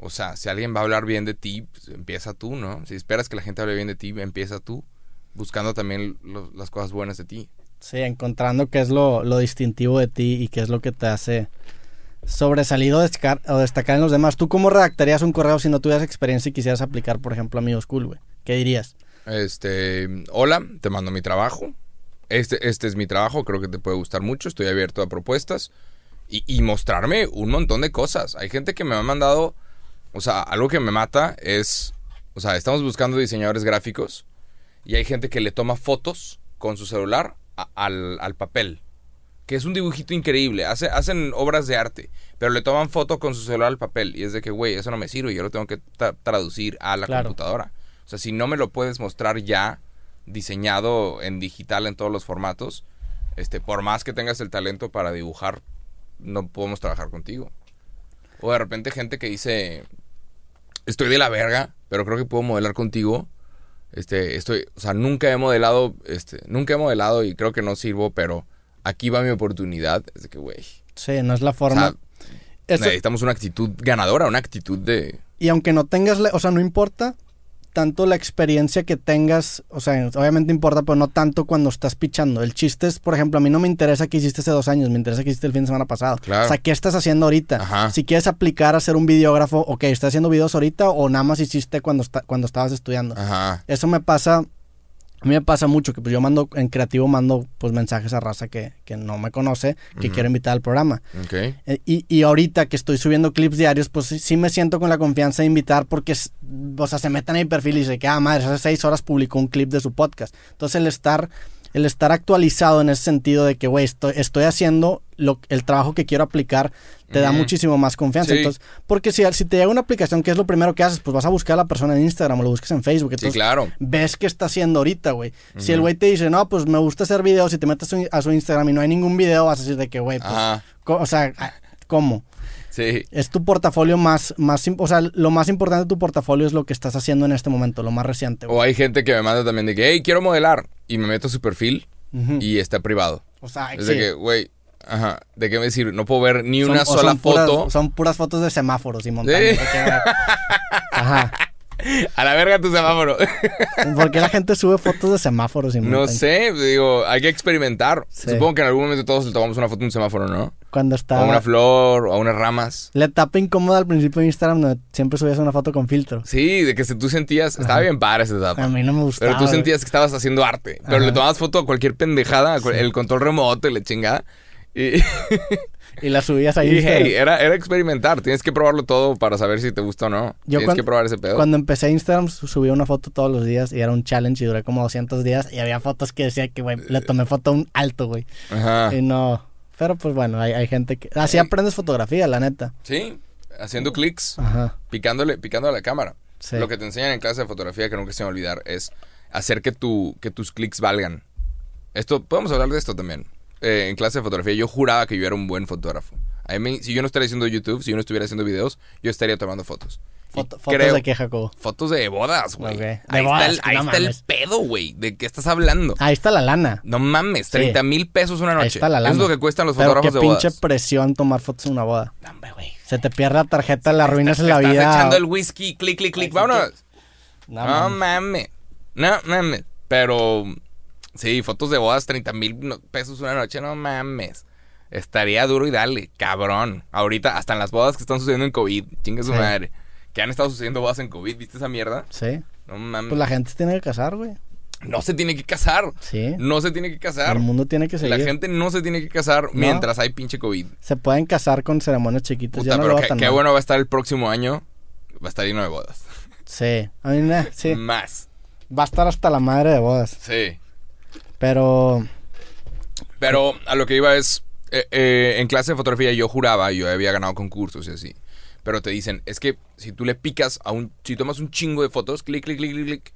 S2: O sea, si alguien va a hablar bien de ti, pues empieza tú, ¿no? Si esperas que la gente hable bien de ti, empieza tú. Buscando también lo- las cosas buenas de ti.
S1: Sí, encontrando qué es lo, lo distintivo de ti y qué es lo que te hace sobresalir o destacar, o destacar en los demás. ¿Tú cómo redactarías un correo si no tuvieras experiencia y quisieras aplicar, por ejemplo, Amigos Cool, güey? ¿Qué dirías?
S2: Este, hola, te mando mi trabajo. Este, este es mi trabajo, creo que te puede gustar mucho. Estoy abierto a propuestas y, y mostrarme un montón de cosas. Hay gente que me ha mandado, o sea, algo que me mata es, o sea, estamos buscando diseñadores gráficos y hay gente que le toma fotos con su celular a- al, al papel, que es un dibujito increíble. Hace, hacen obras de arte, pero le toman foto con su celular al papel y es de que, güey, eso no me sirve, yo lo tengo que tra- traducir a la
S1: Claro.
S2: computadora. O sea, si no me lo puedes mostrar ya diseñado en digital en todos los formatos, este, por más que tengas el talento para dibujar, no podemos trabajar contigo. O de repente gente que dice, estoy de la verga, pero creo que puedo modelar contigo. Este, estoy, o sea, nunca he modelado, este, nunca he modelado y creo que no sirvo, pero aquí va mi oportunidad. Es de que, güey,
S1: Sí, no es la
S2: o
S1: forma.
S2: sea, necesitamos una actitud ganadora, una actitud de...
S1: y aunque no tengas, la- o sea, no importa tanto la experiencia que tengas, o sea, obviamente importa, pero no tanto cuando estás pichando. El chiste es, por ejemplo, a mí no me interesa qué hiciste hace dos años, me interesa qué hiciste el fin de semana pasado.
S2: Claro.
S1: O sea, ¿qué estás haciendo ahorita?
S2: Ajá.
S1: Si quieres aplicar a ser un videógrafo, ok, ¿estás haciendo videos ahorita o nada más hiciste cuando, esta- cuando estabas estudiando?
S2: Ajá.
S1: Eso me pasa, a mí me pasa mucho, que pues yo mando, en creativo mando pues mensajes a raza que, que no me conoce, que
S2: Ujú.
S1: quiero invitar al programa. Eh, Y, y ahorita que estoy subiendo clips diarios, pues sí, sí me siento con la confianza de invitar porque, o sea, se meten a mi perfil y dicen que, ah, madre, hace seis horas publicó un clip de su podcast. Entonces el estar, el estar actualizado en ese sentido de que, güey, estoy, estoy haciendo lo, el trabajo que quiero aplicar, te da muchísimo más confianza.
S2: Sí.
S1: Entonces, porque si, si te llega una aplicación, ¿qué es lo primero que haces? Pues vas a buscar a la persona en Instagram o lo buscas en Facebook.
S2: Sí,
S1: Entonces,
S2: claro.
S1: ves qué está haciendo ahorita, güey. Si el güey te dice, no, pues me gusta hacer videos y te metes a su- a su Instagram y no hay ningún video, vas a decir de que, güey, pues, o sea, ¿cómo?
S2: Sí.
S1: Es tu portafolio más, más, o sea, lo más importante de tu portafolio es lo que estás haciendo en este momento, lo más reciente, güey.
S2: O hay gente que me manda también de que, hey, quiero modelar. Y me meto a su perfil y está privado.
S1: O sea,
S2: Es
S1: sí.
S2: de que, güey, ajá, ¿de qué me sirve? No puedo ver ni
S1: Son-
S2: una sola
S1: son puras-
S2: foto.
S1: son puras fotos de semáforos y montañas.
S2: Sí.
S1: Ajá.
S2: A la verga tu semáforo.
S1: ¿Por qué la gente sube fotos de semáforos y
S2: no sé, digo, hay que experimentar.
S1: Sí.
S2: Supongo que en algún momento todos le tomamos una foto de un semáforo, ¿no?
S1: Cuando
S2: O
S1: está...
S2: una flor, o unas ramas.
S1: La etapa incómoda al principio de Instagram donde siempre subías una foto con filtro.
S2: Sí, de que si tú sentías, estaba bien padre esa etapa.
S1: A mí no me gustaba.
S2: Pero tú sentías que estabas haciendo arte. Pero
S1: Ajá.
S2: le tomabas foto a cualquier pendejada, a el control remoto y la chingada. Y,
S1: Y la subías ahí.
S2: y, hey, era, era experimentar. Tienes que probarlo todo para saber si te gusta o no.
S1: Yo
S2: Tienes
S1: cuan-
S2: que probar ese pedo.
S1: Cuando empecé Instagram su- subía una foto todos los días y era un challenge y duré como 200 días y había fotos que decía que, güey, le tomé foto a un alto, güey.
S2: Ajá.
S1: Y no... Pero pues bueno, hay, hay gente que... Así aprendes fotografía, la neta.
S2: Sí, haciendo clics,
S1: Ajá.
S2: picándole, picando a la cámara.
S1: Sí.
S2: Lo que te enseñan en clase de fotografía que nunca se me va a olvidar es hacer que, tu, que tus clics valgan. Esto, podemos hablar de esto también. Eh, en clase de fotografía yo juraba que yo era un buen fotógrafo. Si yo no estaría haciendo YouTube, si yo no estuviera haciendo videos, yo estaría tomando fotos.
S1: Foto- fotos
S2: creo-
S1: de qué, Jacobo.
S2: Fotos de bodas, güey. Ahí,
S1: bodas,
S2: está, el, ahí está el pedo, güey. ¿De qué estás hablando?
S1: Ahí está la lana.
S2: No mames, 30 mil pesos una
S1: Ahí
S2: noche.
S1: está la lana.
S2: Es lo que cuestan los
S1: Pero
S2: fotógrafos de
S1: pinche
S2: bodas.
S1: presión tomar fotos en una boda.
S2: No, hombre, güey.
S1: Se te pierde la tarjeta, la arruinas en la
S2: Estás
S1: vida.
S2: echando el whisky, clic, clic, clic. Vámonos.
S1: No, mames.
S2: No mames. Pero sí, fotos de bodas, 30 mil pesos una noche, no mames. Estaría duro y dale, cabrón. Ahorita, hasta en las bodas que están sucediendo en COVID, chingue su
S1: Sí.
S2: madre. Que han estado sucediendo bodas en COVID, ¿viste esa mierda?
S1: Sí.
S2: No mames.
S1: Pues la gente se tiene que casar, güey.
S2: No se tiene que casar.
S1: Sí.
S2: No se tiene que casar.
S1: El mundo tiene que seguir.
S2: La gente no se tiene que casar mientras hay pinche COVID.
S1: Se pueden casar con ceremonias chiquitas.
S2: Puta,
S1: ya no
S2: pero qué, qué bueno va a estar el próximo año. Va a estar lleno de bodas.
S1: Sí. A mí, nah, sí.
S2: Más.
S1: Va a estar hasta la madre de bodas.
S2: Sí.
S1: Pero.
S2: Pero a lo que iba es, eh, eh, en clase de fotografía yo juraba, yo había ganado concursos y así. Pero te dicen, es que si tú le picas a un, si tomas un chingo de fotos, clic, clic, clic, clic, clic,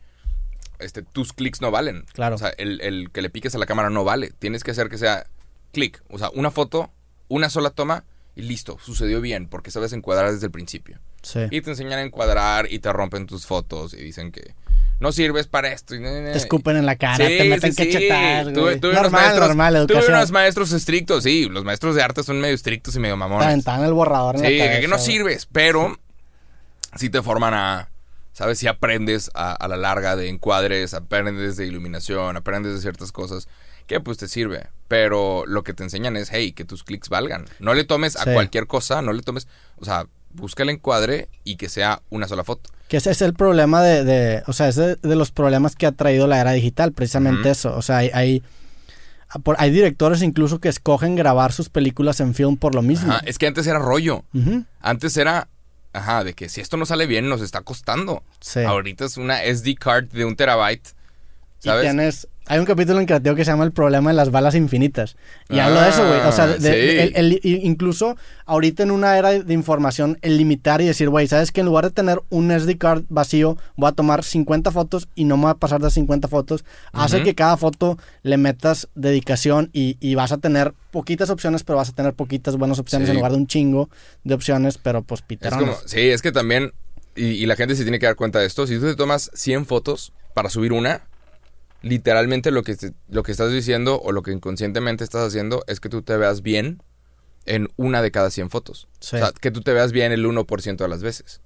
S2: este, tus clics no valen.
S1: Claro.
S2: O sea, el, el que le piques a la cámara no vale. Tienes que hacer que sea clic. O sea, una foto, una sola toma y listo, sucedió bien, porque sabes encuadrar desde el principio.
S1: Sí.
S2: Y te enseñan a encuadrar y te rompen tus fotos y dicen que no sirves para esto.
S1: Te escupen en la cara,
S2: Sí,
S1: te meten
S2: sí, sí.
S1: cachetadas,
S2: Tuve, unos maestros,
S1: normal,
S2: tuve unos maestros estrictos, sí. Los maestros de arte son medio estrictos y medio
S1: Te
S2: mamones.
S1: aventaban el borrador en
S2: Sí,
S1: la
S2: que,
S1: cabeza.
S2: que no sirves, pero sí te forman a, ¿sabes? Si aprendes a, a la larga de encuadres, aprendes de iluminación, aprendes de ciertas cosas que pues te sirve. Pero lo que te enseñan es, hey, que tus clics valgan. No le tomes a
S1: Sí.
S2: cualquier cosa, no le tomes, o sea, busca el encuadre y que sea una sola foto.
S1: Que ese es el problema de, de- o sea, es de, de los problemas que ha traído la era digital, precisamente eso. O sea, hay, hay, por- hay directores incluso que escogen grabar sus películas en film por lo mismo.
S2: Ajá, es que antes era rollo.
S1: Ujú.
S2: Antes era, ajá, de que si esto no sale bien nos está costando.
S1: Sí.
S2: Ahorita es una SD card de un terabyte.
S1: Y
S2: ¿Sabes?
S1: tienes, hay un capítulo en creativo que se llama El problema de las balas infinitas. Y
S2: Ah,
S1: hablo de eso, güey. O sea, de- de-
S2: sí.
S1: el- el- incluso ahorita en una era de información, el limitar y decir, güey, ¿sabes que En lugar de tener un SD card vacío, voy a tomar 50 fotos y no me voy a pasar de 50 fotos, hace
S2: Ujú.
S1: que cada foto le metas dedicación y, y vas a tener poquitas opciones, pero vas a tener poquitas buenas opciones
S2: Sí.
S1: en lugar de un chingo de opciones, pero pues
S2: Es
S1: piterones.
S2: sí, es que también y, y la gente se tiene que dar cuenta de esto, si tú te tomas 100 fotos para subir una, literalmente lo que, lo que estás diciendo o lo que inconscientemente estás haciendo es que tú te veas bien en una de cada 100 fotos.
S1: Sí.
S2: O sea, que tú te veas bien el 1% de las veces.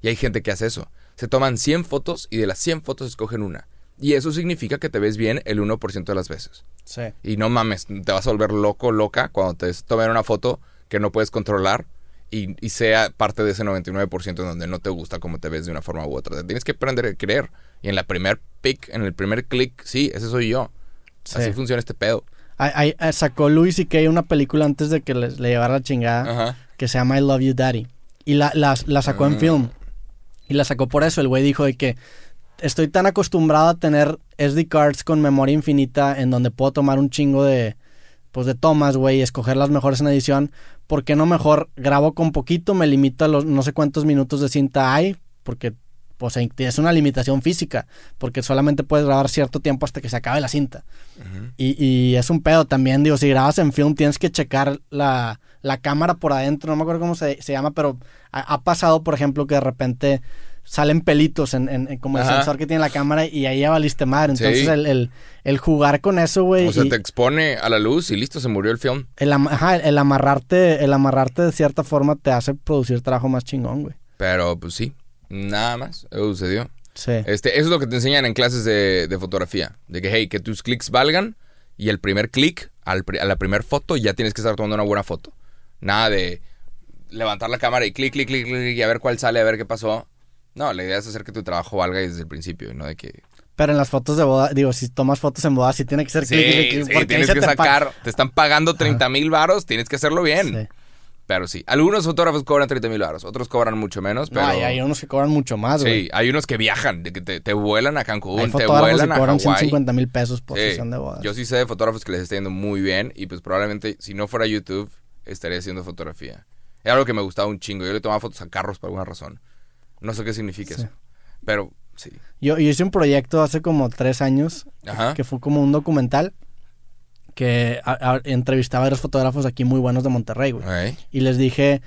S2: Y hay gente que hace eso. Se toman 100 fotos y de las 100 fotos escogen una. Y eso significa que te ves bien el 1% de las veces.
S1: Sí.
S2: Y no mames, te vas a volver loco, loca cuando te tomen una foto que no puedes controlar y, y sea parte de ese 99% en donde no te gusta cómo te ves de una forma u otra. Te tienes que aprender a creer. Y en la primer pick, en el primer click, sí, ese soy yo.
S1: Sí.
S2: Así funciona este pedo.
S1: Ahí, eh, sacó Louis y Kay una película antes de que le, le llevara la chingada
S2: Ajá.
S1: que se llama I Love You Daddy. Y la, la, la sacó en
S2: Ah.
S1: film. Y la sacó por eso. El güey dijo de que estoy tan acostumbrado a tener SD cards con memoria infinita en donde puedo tomar un chingo de pues de tomas, güey, y escoger las mejores en edición. ¿Por qué no mejor grabo con poquito? Me limita los no sé cuántos minutos de cinta hay, porque pues es una limitación física, porque solamente puedes grabar cierto tiempo hasta que se acabe la cinta. Y, y es un pedo también, digo, si grabas en film tienes que checar la, la cámara por adentro, no me acuerdo cómo se, se llama, pero ha, ha pasado, por ejemplo, que de repente salen pelitos en, en- en como el sensor que tiene la cámara y ahí ya valiste madre. Entonces
S2: Sí.
S1: el, el, el jugar con eso, güey,
S2: O sea,
S1: y
S2: te expone a la luz y listo, se murió el film.
S1: el, ajá, el amarrarte, el amarrarte de cierta forma te hace producir trabajo más chingón, güey.
S2: Pero pues sí, nada más. Eso sucedió.
S1: Sí.
S2: Este, eso es lo que te enseñan en clases de, de fotografía. De que, hey, que tus clics valgan y el primer clic a la primera foto ya tienes que estar tomando una buena foto. Nada de levantar la cámara y clic, clic, clic, clic y a ver cuál sale, a ver qué pasó. No, la idea es hacer que tu trabajo valga desde el principio y no de que...
S1: Pero en las fotos de boda, digo, si tomas fotos en boda, sí tiene que ser
S2: Sí,
S1: clic, clic, clic,
S2: sí, tienes que
S1: te
S2: sacar... Te están pagando 30 mil varos, tienes que hacerlo bien.
S1: Sí.
S2: Pero sí, algunos fotógrafos cobran 30 mil varos, otros cobran mucho menos,
S1: No,
S2: pero...
S1: hay, hay unos que cobran mucho más, güey.
S2: Sí, hay unos que viajan, que te, te vuelan a Cancún,
S1: Hay
S2: te vuelan
S1: que
S2: a
S1: cobran
S2: Hawái.
S1: 150 mil pesos por
S2: Sí,
S1: sesión de bodas.
S2: Yo sí sé de fotógrafos que les está yendo muy bien y pues probablemente si no fuera YouTube estaría haciendo fotografía. Era algo que me gustaba un chingo. Yo le tomaba fotos a carros por alguna razón. No sé qué significa
S1: Sí.
S2: eso. Pero sí.
S1: Yo, yo hice un proyecto hace como tres años
S2: Ajá.
S1: que fue como un documental que a- a- entrevistaba a varios fotógrafos aquí muy buenos de Monterrey, güey. Y les dije,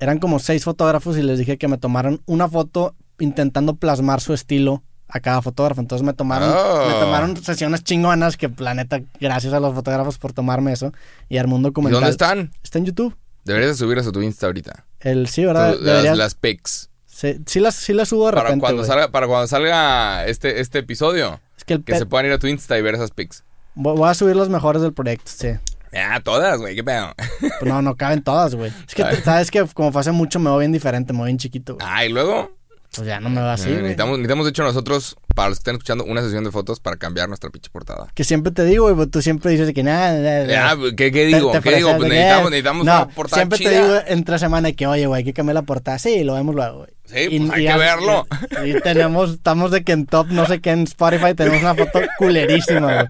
S1: eran como seis fotógrafos y les dije que me tomaran una foto intentando plasmar su estilo a cada fotógrafo. Entonces me tomaron,
S2: Oh.
S1: me tomaron sesiones chingonas que planeta, gracias a los fotógrafos por tomarme eso. Y armé un
S2: ¿Y
S1: documental.
S2: dónde están?
S1: Está en YouTube.
S2: Deberías de subirlas a tu Insta ahorita.
S1: El sí, ¿verdad? Deberías-
S2: las, las pics.
S1: sí, sí las, sí las subo de
S2: Para
S1: repente,
S2: cuando, salga, para cuando salga este, este episodio.
S1: Es que el
S2: Que se puedan ir a tu Insta y ver esas pics.
S1: Voy voy a subir los mejores del proyecto, sí.
S2: Ah, todas, güey. ¿Qué pedo?
S1: Pues no, no caben todas, güey. Es que, sabes que como fue hace mucho me veo bien diferente, me veo bien chiquito, güey.
S2: Ah, y luego...
S1: Pues ya no me veo así,
S2: eh,
S1: güey.
S2: necesitamos, necesitamos, de hecho, nosotros, para los que están escuchando, una sesión de fotos para cambiar nuestra pinche portada.
S1: Que siempre te digo, güey, pero tú siempre dices que nada,
S2: Ya,
S1: nada.
S2: ¿qué, qué digo?
S1: te
S2: ¿Qué digo? Pues necesitamos, necesitamos
S1: no,
S2: una portada
S1: siempre
S2: chida.
S1: te digo entre semana que, oye, güey, hay que cambiar la portada. Sí, lo vemos luego, güey.
S2: Sí, pues hay que
S1: ya-
S2: verlo.
S1: Y, y tenemos, estamos de que en top, no sé qué, en Spotify tenemos una foto culerísima, güey.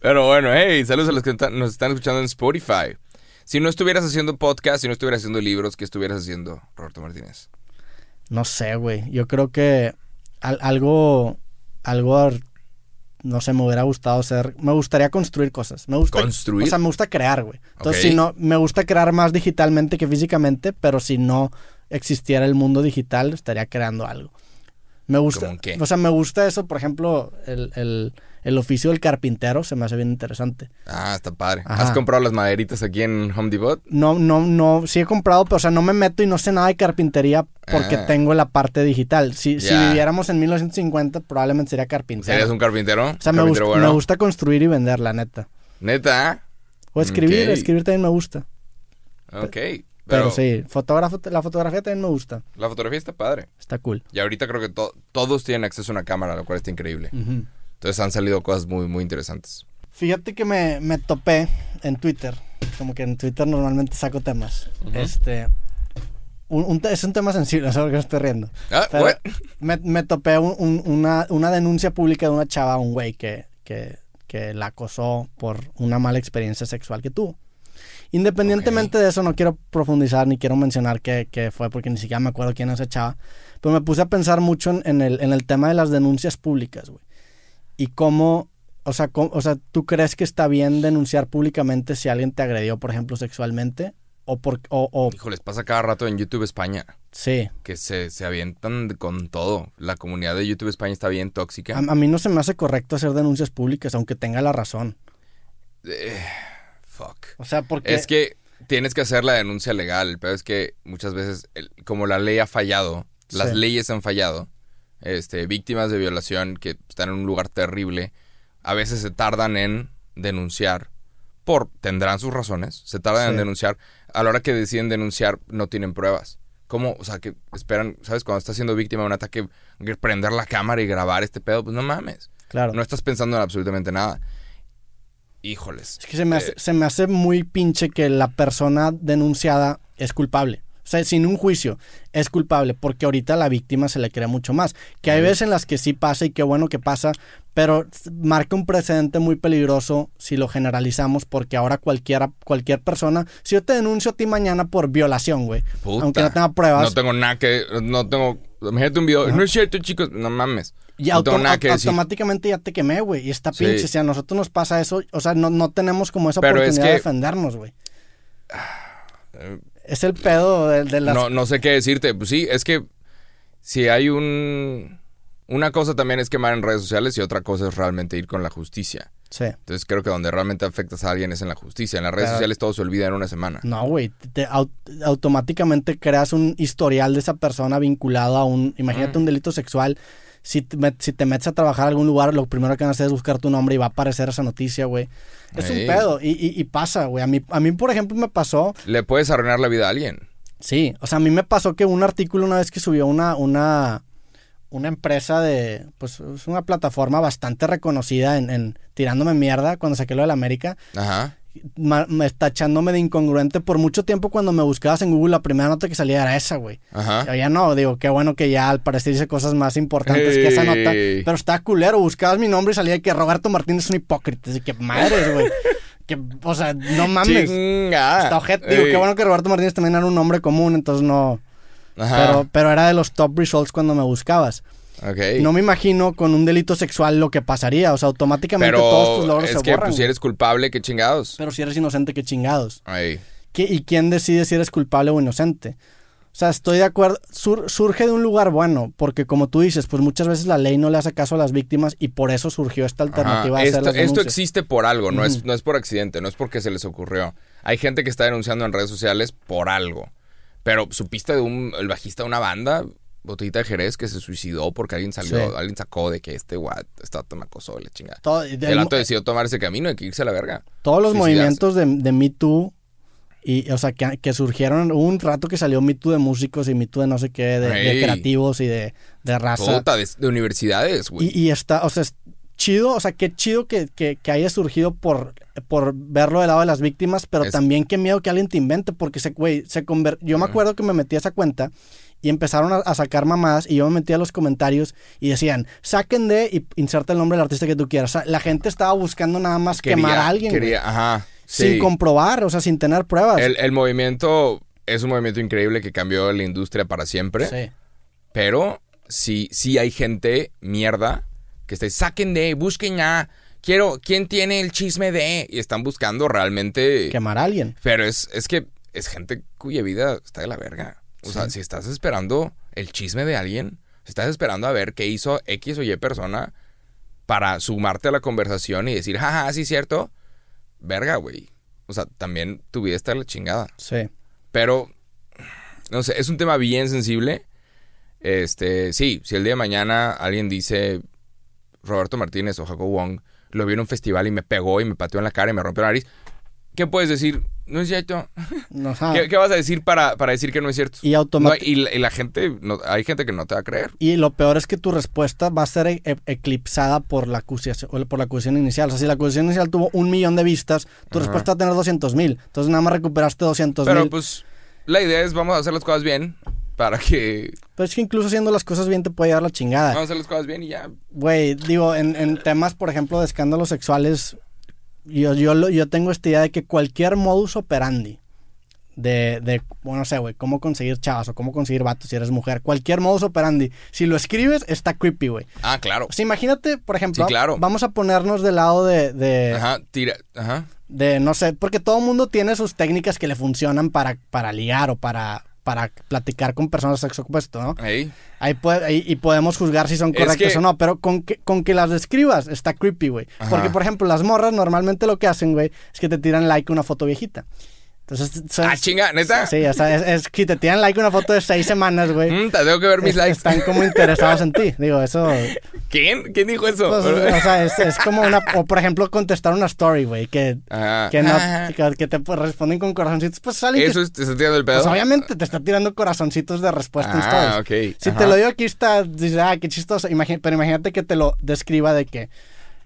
S2: Pero bueno, hey, saludos a los que nos están escuchando en Spotify. Si no estuvieras haciendo podcast, si no estuvieras haciendo libros, ¿qué estuvieras haciendo, Roberto Martínez?
S1: No sé, güey. Yo creo que al- algo, algo, no sé, me hubiera gustado hacer. Me gustaría construir cosas. Me gusta,
S2: ¿Construir?
S1: O sea, me gusta crear, güey. Entonces, si no, me gusta crear más digitalmente que físicamente, pero si no existiera el mundo digital, estaría creando algo. Me gusta, o sea, me gusta eso, por ejemplo, el, el, el oficio del carpintero se me hace bien interesante.
S2: Ah, está padre.
S1: Ajá.
S2: ¿Has comprado las maderitas aquí en Home Depot?
S1: No, no, no, sí he comprado, pero o sea, no me meto y no sé nada de carpintería porque
S2: Ah.
S1: tengo la parte digital. Si, si
S2: Ya.
S1: viviéramos en 1950, probablemente sería carpintero.
S2: ¿Serías un carpintero?
S1: O sea, me,
S2: ¿Carpintero
S1: gusta,
S2: bueno?
S1: me gusta construir y vender, la neta.
S2: Neta.
S1: O escribir, escribir también me gusta.
S2: Ok.
S1: Pero,
S2: Pero,
S1: sí, fotógrafo, la fotografía también me gusta.
S2: la fotografía está padre.
S1: Está cool.
S2: Y ahorita creo que to- todos tienen acceso a una cámara, lo cual está increíble.
S1: Ujú.
S2: Entonces han salido cosas muy, muy interesantes.
S1: Fíjate que me, me topé en Twitter. Como que en Twitter normalmente saco temas.
S2: Ujú.
S1: Este. un- un es un tema sensible, no sé por qué me estoy riendo.
S2: Ah,
S1: Pero me, me topé un- un- una, una denuncia pública de una chava, un güey que, que, que la acosó por una mala experiencia sexual que tuvo. Independientemente de eso, no quiero profundizar ni quiero mencionar qué, qué fue porque ni siquiera me acuerdo quién es esa chava. Pero me puse a pensar mucho en, en el, en el tema de las denuncias públicas, güey. Y cómo, o sea, cómo- o sea, ¿tú crees que está bien denunciar públicamente si alguien te agredió, por ejemplo, sexualmente? o por o, o-
S2: Hijo, les pasa cada rato en YouTube España.
S1: sí.
S2: Que se, se avientan con todo. La comunidad de YouTube España está bien tóxica.
S1: A, a mí no se me hace correcto hacer denuncias públicas, aunque tenga la razón.
S2: Eh, fuck.
S1: O sea, porque
S2: Es que tienes que hacer la denuncia legal, pero es que muchas veces, el- como la ley ha fallado, las leyes han fallado, este, víctimas de violación que están en un lugar terrible, a veces se tardan en denunciar, por, tendrán sus razones, se tardan en denunciar, a la hora que deciden denunciar no tienen pruebas. ¿Cómo? O sea, que esperan, ¿sabes? Cuando estás siendo víctima de un ataque, que prender la cámara y grabar este pedo, pues no mames.
S1: claro.
S2: No estás pensando en absolutamente nada. Híjoles.
S1: Es que se me, hace, se me hace muy pinche que la persona denunciada es culpable. O sea, sin un juicio, es culpable, porque ahorita a la víctima se le cree mucho más. Que hay veces en las que sí pasa y qué bueno que pasa, pero marca un precedente muy peligroso si lo generalizamos, porque ahora cualquiera, cualquier persona, si yo te denuncio a ti mañana por violación, güey, aunque no tenga pruebas,
S2: No tengo nada que. No tengo. Imagínate un video.
S1: Ajá.
S2: No es cierto, chicos. No mames.
S1: Y
S2: no
S1: auto- automáticamente ya te quemé, güey, y está
S2: Sí.
S1: pinche. Si a nosotros nos pasa eso, o sea, no, no tenemos como esa
S2: Pero es
S1: oportunidad
S2: que-
S1: de defendernos, güey. Es el pedo de, de las
S2: No, no sé qué decirte. Pues sí, es que. Si hay un. Una cosa también es quemar en redes sociales y otra cosa es realmente ir con la justicia.
S1: Sí.
S2: Entonces creo que donde realmente afectas a alguien es en la justicia. En las redes
S1: Pero-
S2: sociales todo se olvida en una semana.
S1: No, güey. te- te au- automáticamente creas un historial de esa persona vinculado a un. Imagínate
S2: Mm.
S1: un delito sexual. Si te, met- si te metes a trabajar a algún lugar, lo primero que van a hacer es buscar tu nombre y va a aparecer esa noticia, güey. Es un pedo. Y, y- y pasa, güey. A mí, a mí, por ejemplo, me pasó.
S2: Le puedes arruinar la vida a alguien.
S1: Sí, o sea, a mí me pasó que un artículo una vez que subió una, una, una empresa de, pues es una plataforma bastante reconocida en, en tirándome mierda cuando saqué lo de la América,
S2: Ajá.
S1: Ma- me está echándome de incongruente por mucho tiempo cuando me buscabas en Google la primera nota que salía era esa, güey.
S2: Ajá.
S1: Ya no, digo, qué bueno que ya al parecer hice cosas más importantes que esa nota, pero está culero, buscabas mi nombre y salía que Roberto Martínez es un hipócrita, así que madres, güey. que, o sea, no mames.
S2: Chinga.
S1: Está ojete. Digo,
S2: Ey.
S1: qué bueno que Roberto Martínez también era un nombre común, entonces no.
S2: Ajá.
S1: Pero, pero era de los top results cuando me buscabas. No me imagino con un delito sexual lo que pasaría. O sea, automáticamente
S2: Pero
S1: todos tus logros
S2: es
S1: se
S2: que
S1: borran.
S2: pues, si eres culpable, qué chingados.
S1: Pero si eres inocente, qué chingados.
S2: Ay.
S1: ¿Qué- ¿Y quién decide si eres culpable o inocente? O sea, estoy de acuerdo. Sur- surge de un lugar bueno, porque como tú dices, pues muchas veces la ley no le hace caso a las víctimas y por eso surgió esta alternativa
S2: Ajá.
S1: de hacer
S2: Esto,
S1: las
S2: esto existe por algo, no, es, no es por accidente, no es porque se les ocurrió. Hay gente que está denunciando en redes sociales por algo. Pero supiste de un, el bajista de una banda, Botellita de Jerez, que se suicidó porque alguien salió,
S1: Sí.
S2: alguien sacó de que este guat está me acosó y la chingada.
S1: Todo-
S2: el vato decidió tomar ese camino y que irse a la verga.
S1: todos los
S2: suicidarse.
S1: movimientos de, de Me Too, y, o sea, que, que surgieron, hubo un rato que salió Me Too de músicos y Me Too de no sé qué, de, creativos y de, de raza.
S2: Puta, de, de universidades, güey.
S1: Y, y está, o sea, chido, o sea, qué chido que, que, que haya surgido por, por verlo del lado de las víctimas, pero
S2: Es-
S1: también qué miedo que alguien te invente, porque se, güey, se conver... Yo me acuerdo que me metí a esa cuenta y empezaron a, a sacar mamadas y yo me metí a los comentarios y decían, saquen de y inserta el nombre del artista que tú quieras. O sea, la gente estaba buscando nada más quemar a alguien,
S2: quería, ajá.
S1: sin comprobar, o sea, sin tener pruebas.
S2: El, el movimiento es un movimiento increíble que cambió la industria para siempre.
S1: Sí.
S2: Pero sí, sí hay gente mierda que está, saquen de, busquen ya. Quiero, ¿quién tiene el chisme de? Y están buscando realmente.
S1: Quemar a alguien.
S2: Pero es, es que es gente cuya vida está de la verga. O sea, si estás esperando el chisme de alguien, si estás esperando a ver qué hizo X o Y persona para sumarte a la conversación y decir, jaja, sí, cierto. Verga, güey. O sea, también tu vida está de la chingada.
S1: Sí.
S2: Pero, no sé, es un tema bien sensible. Este, sí, si el día de mañana alguien dice Roberto Martínez o Jacob Wong lo vi en un festival y me pegó y me pateó en la cara y me rompió la nariz, ¿qué puedes decir? No es cierto.
S1: No.
S2: ¿Qué, qué vas a decir para, para decir que no es cierto?
S1: Y
S2: No,
S1: automáticamente.
S2: y, la, y la gente, no, hay gente que no te va a creer.
S1: Y lo peor es que tu respuesta va a ser e- e- eclipsada por la acusación, por la acusación inicial. O sea, si la acusación inicial tuvo un millón de vistas, tu
S2: Ajá.
S1: respuesta va a tener 200 mil. Entonces nada más recuperaste 200
S2: Pero
S1: mil.
S2: pues, la idea es vamos a hacer las cosas bien para que...
S1: Pero es que incluso haciendo las cosas bien te puede llevar la chingada.
S2: Vamos a hacer las cosas bien y ya.
S1: Güey, digo, en, en temas, por ejemplo, de escándalos sexuales, yo, yo, yo tengo esta idea de que cualquier modus operandi de, de bueno, no sé, güey, cómo conseguir chavas o cómo conseguir vatos si eres mujer. Cualquier modus operandi. Si lo escribes, está creepy, güey.
S2: Ah, claro.
S1: Sea, imagínate, por ejemplo,
S2: Sí, claro.
S1: vamos a ponernos del lado de, de,
S2: Ajá, tira. Ajá.
S1: de, no sé, porque todo mundo tiene sus técnicas que le funcionan para, para ligar o para, para platicar con personas de sexo opuesto, ¿no?
S2: Ahí.
S1: Ahí puede- ahí- y podemos juzgar si son
S2: Es
S1: correctas
S2: que-
S1: o no, pero con que, con que las describas está creepy, güey. Porque, por ejemplo, las morras normalmente lo que hacen, güey, es que te tiran like a una foto viejita. Entonces, son-
S2: Ah, chinga, ¿neta?
S1: Sí, o sea, es, es- si te tiran like una foto de seis semanas, güey,
S2: Mm, te tengo que ver mis
S1: es-
S2: likes.
S1: están como interesados en ti. Digo, eso...
S2: ¿Quién? ¿Quién dijo eso?
S1: pues, o sea, es, es como una... O, por ejemplo, contestar una story, güey, que, que, no, que, que te pues, responden con corazoncitos. Pues sale
S2: Eso es, te está tirando el pedo.
S1: Pues obviamente te está tirando corazoncitos de respuesta en
S2: Ah,
S1: stories.
S2: ok.
S1: Si
S2: Ajá.
S1: te lo digo aquí está, dices, ah, qué chistoso. Pero imagínate que te lo describa de que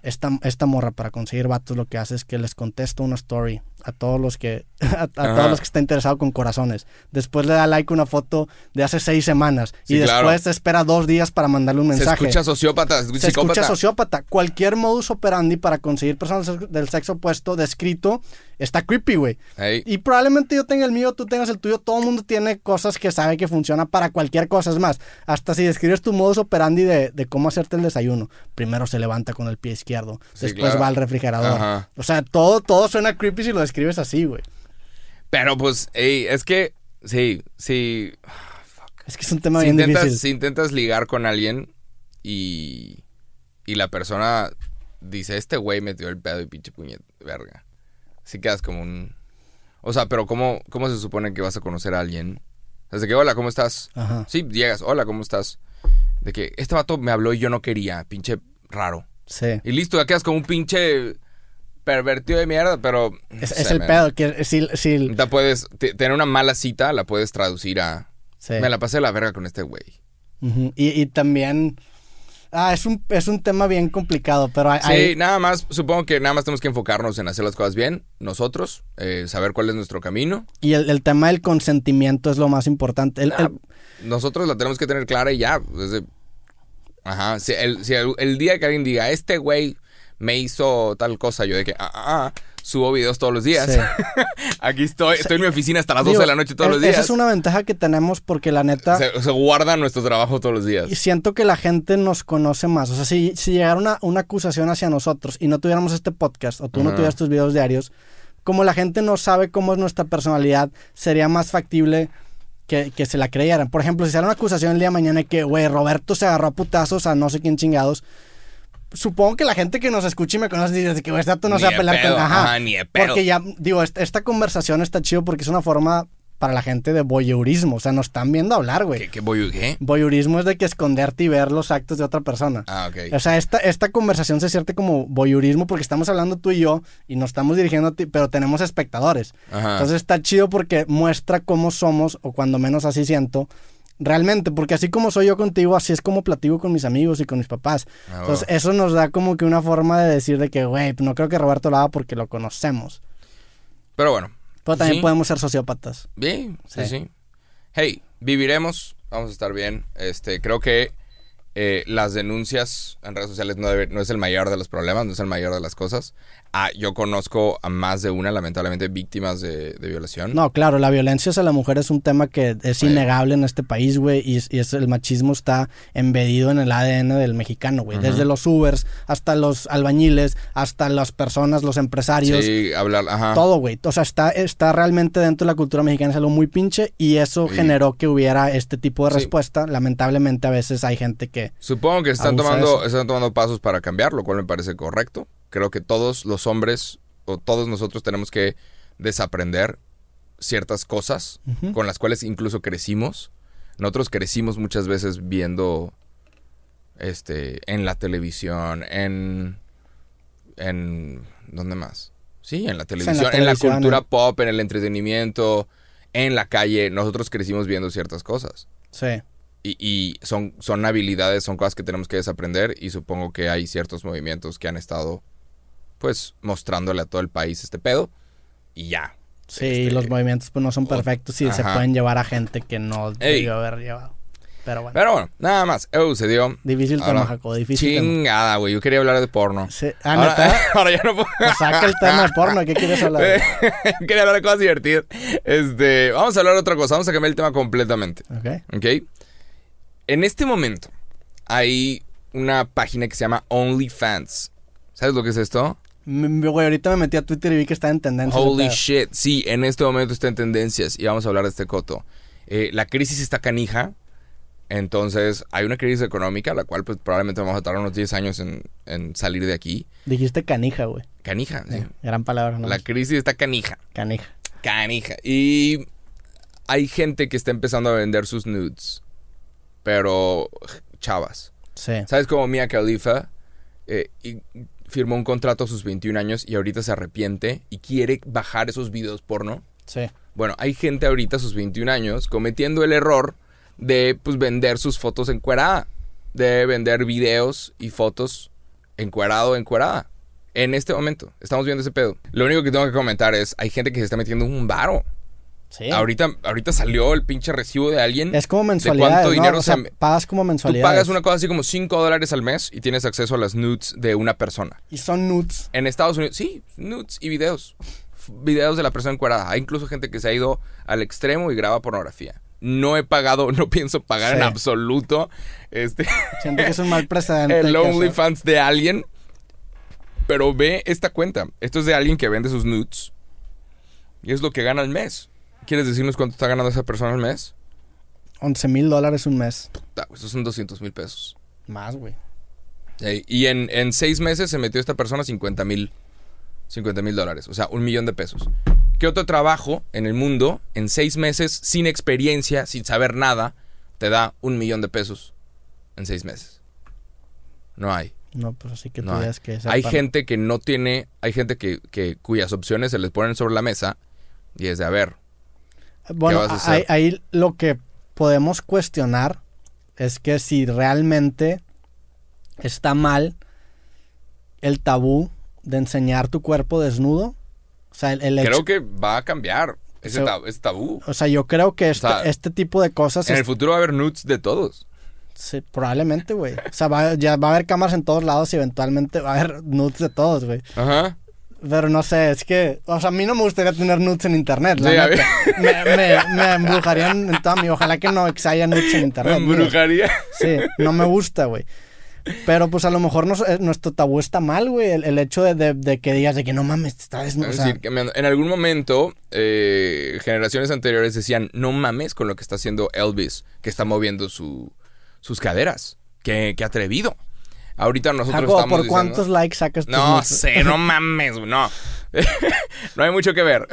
S1: esta, esta morra para conseguir vatos lo que hace es que les contesta una story a todos los que a, a todos los que está interesado con corazones. Después le da like una foto de hace seis semanas
S2: Sí,
S1: y
S2: claro.
S1: después espera dos días para mandarle un
S2: Se
S1: mensaje.
S2: escucha sociópata, se
S1: Se
S2: psicópata.
S1: escucha sociópata. Cualquier modus operandi para conseguir personas del- sexo opuesto descrito está creepy, güey.
S2: Ahí.
S1: Y probablemente yo tenga el mío, tú tengas el tuyo. Todo el mundo tiene cosas que sabe que funciona para cualquier cosa. Es más, hasta si describes tu modus operandi de, de cómo hacerte el desayuno. Primero se levanta con el pie izquierdo.
S2: Sí,
S1: después
S2: claro.
S1: va al refrigerador.
S2: Ajá.
S1: O sea, todo, todo suena creepy si lo describes así, güey.
S2: Pero pues, ey, es que, sí, sí.
S1: Es que es un tema
S2: Si
S1: bien
S2: intentas,
S1: difícil.
S2: si intentas ligar con alguien y, y la persona dice, este güey metió el pedo y pinche puñet, verga. Si quedas como un... O sea, pero ¿cómo, ¿cómo se supone que vas a conocer a alguien? Desde que, hola, ¿cómo estás?
S1: Ajá.
S2: Sí, llegas, hola, ¿cómo estás? De que este vato me habló y yo no quería, pinche raro.
S1: Sí.
S2: Y listo, ya quedas como un pinche pervertido de mierda, pero...
S1: Es, el pedo. Que si, si-
S2: puedes te- tener una mala cita, la puedes traducir a...
S1: sí.
S2: Me la pasé de la verga con este güey.
S1: Y, y también. Ah, es un, es un tema bien complicado, pero hay.
S2: Sí,
S1: hay-
S2: nada más, supongo que nada más tenemos que enfocarnos en hacer las cosas bien, nosotros, eh, saber cuál es nuestro camino.
S1: y el, el tema del consentimiento es lo más importante. El-
S2: Ah,
S1: el-
S2: nosotros la tenemos que tener clara y ya. desde- Ajá, si, el, si el día que alguien diga, este güey me hizo tal cosa, yo de que, ah, ah, ah, subo videos todos los días.
S1: Sí.
S2: Aquí estoy, estoy en mi oficina hasta las
S1: digo,
S2: 12 de la noche todos
S1: es-
S2: los días.
S1: Esa es una ventaja que tenemos porque la neta.
S2: se, se guarda nuestro trabajo todos los días.
S1: Y siento que la gente nos conoce más. O sea, si, si llegara una, una acusación hacia nosotros y no tuviéramos este podcast o tú no tuvieras tus videos diarios, como la gente no sabe cómo es nuestra personalidad, sería más factible que, que se la creyeran. Por ejemplo, si sale una acusación el día de mañana de que, güey, Roberto se agarró a putazos a no sé quién chingados. Supongo que la gente que nos escucha y me conoce dice que, este vato no se va a
S2: de
S1: pelear
S2: pedo,
S1: con... Ajá.
S2: ajá, ni de pedo.
S1: Porque ya, digo, est- esta conversación está chido porque es una forma para la gente de voyeurismo. O sea, nos están viendo hablar, güey.
S2: ¿Qué, qué qué?
S1: Voyeurismo es de que esconderte y ver los actos de otra persona.
S2: Ah, ok.
S1: O sea, esta, esta conversación se siente como voyeurismo porque estamos hablando tú y yo y nos estamos dirigiendo a ti, pero tenemos espectadores.
S2: Ajá.
S1: Entonces está chido porque muestra cómo somos, o cuando menos así siento, realmente. Porque así como soy yo contigo, así es como platico con mis amigos y con mis papás.
S2: Ah,
S1: Entonces eso nos da como que una forma de decir de que, güey, no creo que Roberto lo haga porque lo conocemos.
S2: Pero bueno,
S1: Pero también
S2: Sí.
S1: podemos ser sociópatas.
S2: Bien, sí,
S1: Sí.
S2: sí. Hey, viviremos, vamos a estar bien. Este, creo que eh, las denuncias en redes sociales no, debe- no es el mayor de los problemas, no es el mayor de las cosas. Ah, yo conozco a más de una, lamentablemente, víctimas de, de violación.
S1: No, claro, la violencia hacia la mujer es un tema que es innegable en este país, güey, y, y es, el machismo está embedido en el ADN del mexicano, güey. Desde los Ubers hasta los albañiles, hasta las personas, los empresarios,
S2: Sí, hablar, ajá.
S1: todo, güey. O sea, está, está realmente dentro de la cultura mexicana, es algo muy pinche, y eso
S2: Sí.
S1: generó que hubiera este tipo de
S2: Sí.
S1: respuesta. Lamentablemente a veces hay gente que...
S2: Supongo que están tomando, están tomando pasos para cambiar, lo cual me parece correcto. Creo que todos los hombres o todos nosotros tenemos que desaprender ciertas cosas con las cuales incluso crecimos. Nosotros crecimos muchas veces viendo este en la televisión, en en ¿dónde más? Sí, en la televisión, en la,
S1: televisión,
S2: cultura pop, en el entretenimiento, en la calle, nosotros crecimos viendo ciertas cosas.
S1: Sí.
S2: Y, y son, son habilidades, son cosas que tenemos que desaprender y supongo que hay ciertos movimientos que han estado pues mostrándole a todo el país este pedo y ya.
S1: Sí,
S2: Este,
S1: los movimientos pues no son perfectos y se pueden llevar a gente que no
S2: Ey.
S1: debió haber llevado. Pero bueno.
S2: Pero bueno, nada más. Eso sucedió.
S1: Difícil
S2: Ahora,
S1: tema, Jacobo, difícil.
S2: Chingada, güey. Yo quería hablar de porno.
S1: Sí. Ah,
S2: ahora,
S1: ¿neta?
S2: ahora ya no puedo.
S1: Pues saca el tema de porno, ¿qué quieres hablar?
S2: Quería hablar de cosas divertidas. Este, vamos a hablar de otra cosa. Vamos a cambiar el tema completamente.
S1: Ok.
S2: ¿Ok? En este momento hay una página que se llama OnlyFans. ¿Sabes lo que es esto?
S1: Güey, ahorita me metí a Twitter y vi que está en tendencia.
S2: Holy shit. Sí, en este momento está en tendencias y vamos a hablar de este coto. Eh, la crisis está canija. Entonces, hay una crisis económica, la cual pues probablemente vamos a tardar unos 10 años en, en salir de aquí.
S1: Dijiste canija, güey.
S2: Canija, sí.
S1: Eh, Gran palabra, ¿no?
S2: La crisis está canija.
S1: Canija.
S2: Canija. Y hay gente que está empezando a vender sus nudes. Pero chavas.
S1: Sí.
S2: ¿Sabes cómo Mia Khalifa eh, y- firmó un contrato a sus 21 años y ahorita se arrepiente y quiere bajar esos videos porno?
S1: Sí.
S2: Bueno, hay gente ahorita a sus 21 años cometiendo el error de pues vender sus fotos encuerada, de vender videos y fotos encuerado encuerada. En este momento, estamos viendo ese pedo. Lo único que tengo que comentar es, hay gente que se está metiendo un varo.
S1: Sí.
S2: Ahorita, ahorita salió el pinche recibo de alguien.
S1: Es como
S2: de
S1: mensualidad.
S2: cuánto
S1: ¿no?
S2: dinero
S1: O sea,
S2: se...
S1: pagas como
S2: Tú
S1: mensualidad.
S2: pagas una cosa así como 5 dólares al mes y tienes acceso a las nudes de una persona.
S1: Y son nudes.
S2: En Estados Unidos, sí, nudes y videos. Videos de la persona encuadrada. Hay incluso gente que se ha ido al extremo y graba pornografía. No he pagado, no pienso pagar
S1: Sí.
S2: en absoluto este,
S1: Siento que es un mal precedente.
S2: el. OnlyFans de alguien. Pero ve esta cuenta. Esto es de alguien que vende sus nudes. Y es lo que gana al mes. ¿Quieres decirnos cuánto está ganando esa persona al mes?
S1: 11 mil dólares un mes.
S2: Ta, Estos son 200 mil pesos.
S1: Más, güey.
S2: Ey, Y en, en seis meses se metió esta persona 50 mil 50 mil dólares, o sea, un millón de pesos. ¿Qué otro trabajo en el mundo, en seis meses, sin experiencia, sin saber nada, te da un millón de pesos en seis meses? No hay.
S1: No, pues así que tú
S2: No hay.
S1: digas que
S2: Hay gente que no tiene, hay gente que, que cuyas opciones se les ponen sobre la mesa y es de, a ver,
S1: Bueno,
S2: ¿Qué vas a
S1: ahí, ahí lo que podemos cuestionar es que si realmente está mal el tabú de enseñar tu cuerpo desnudo. O sea, el, el hecho-
S2: creo que va a cambiar ese,
S1: So-
S2: tab- ese tabú.
S1: o sea, yo creo que este,
S2: sea,
S1: este tipo de cosas
S2: En
S1: es-
S2: el futuro va a haber nudes de todos.
S1: sí, probablemente, güey. O sea, va, ya va a haber cámaras en todos lados y eventualmente va a haber nudes de todos, güey.
S2: Ajá.
S1: Pero no sé, es que, o sea, a mí no me gustaría tener nudes en internet. La
S2: Sí,
S1: neta. me, me, me embrujarían en toda mi. Ojalá que no haya nudes en
S2: Me
S1: internet. míos.
S2: embrujaría.
S1: Sí, no me gusta, güey. Pero pues a lo mejor nos- eh, nuestro tabú está mal, güey. El, el hecho de, de- de que digas de que no mames, está desnudo.
S2: Es
S1: o sea,
S2: decir, cambiando. en algún momento, eh, generaciones anteriores decían, no mames con lo que está haciendo Elvis, que está moviendo su, sus caderas. Qué, qué atrevido. Ahorita nosotros
S1: Jacobo,
S2: estamos
S1: ¿por
S2: diciendo,
S1: cuántos likes sacas
S2: No sé, no mames, no. no hay mucho que ver.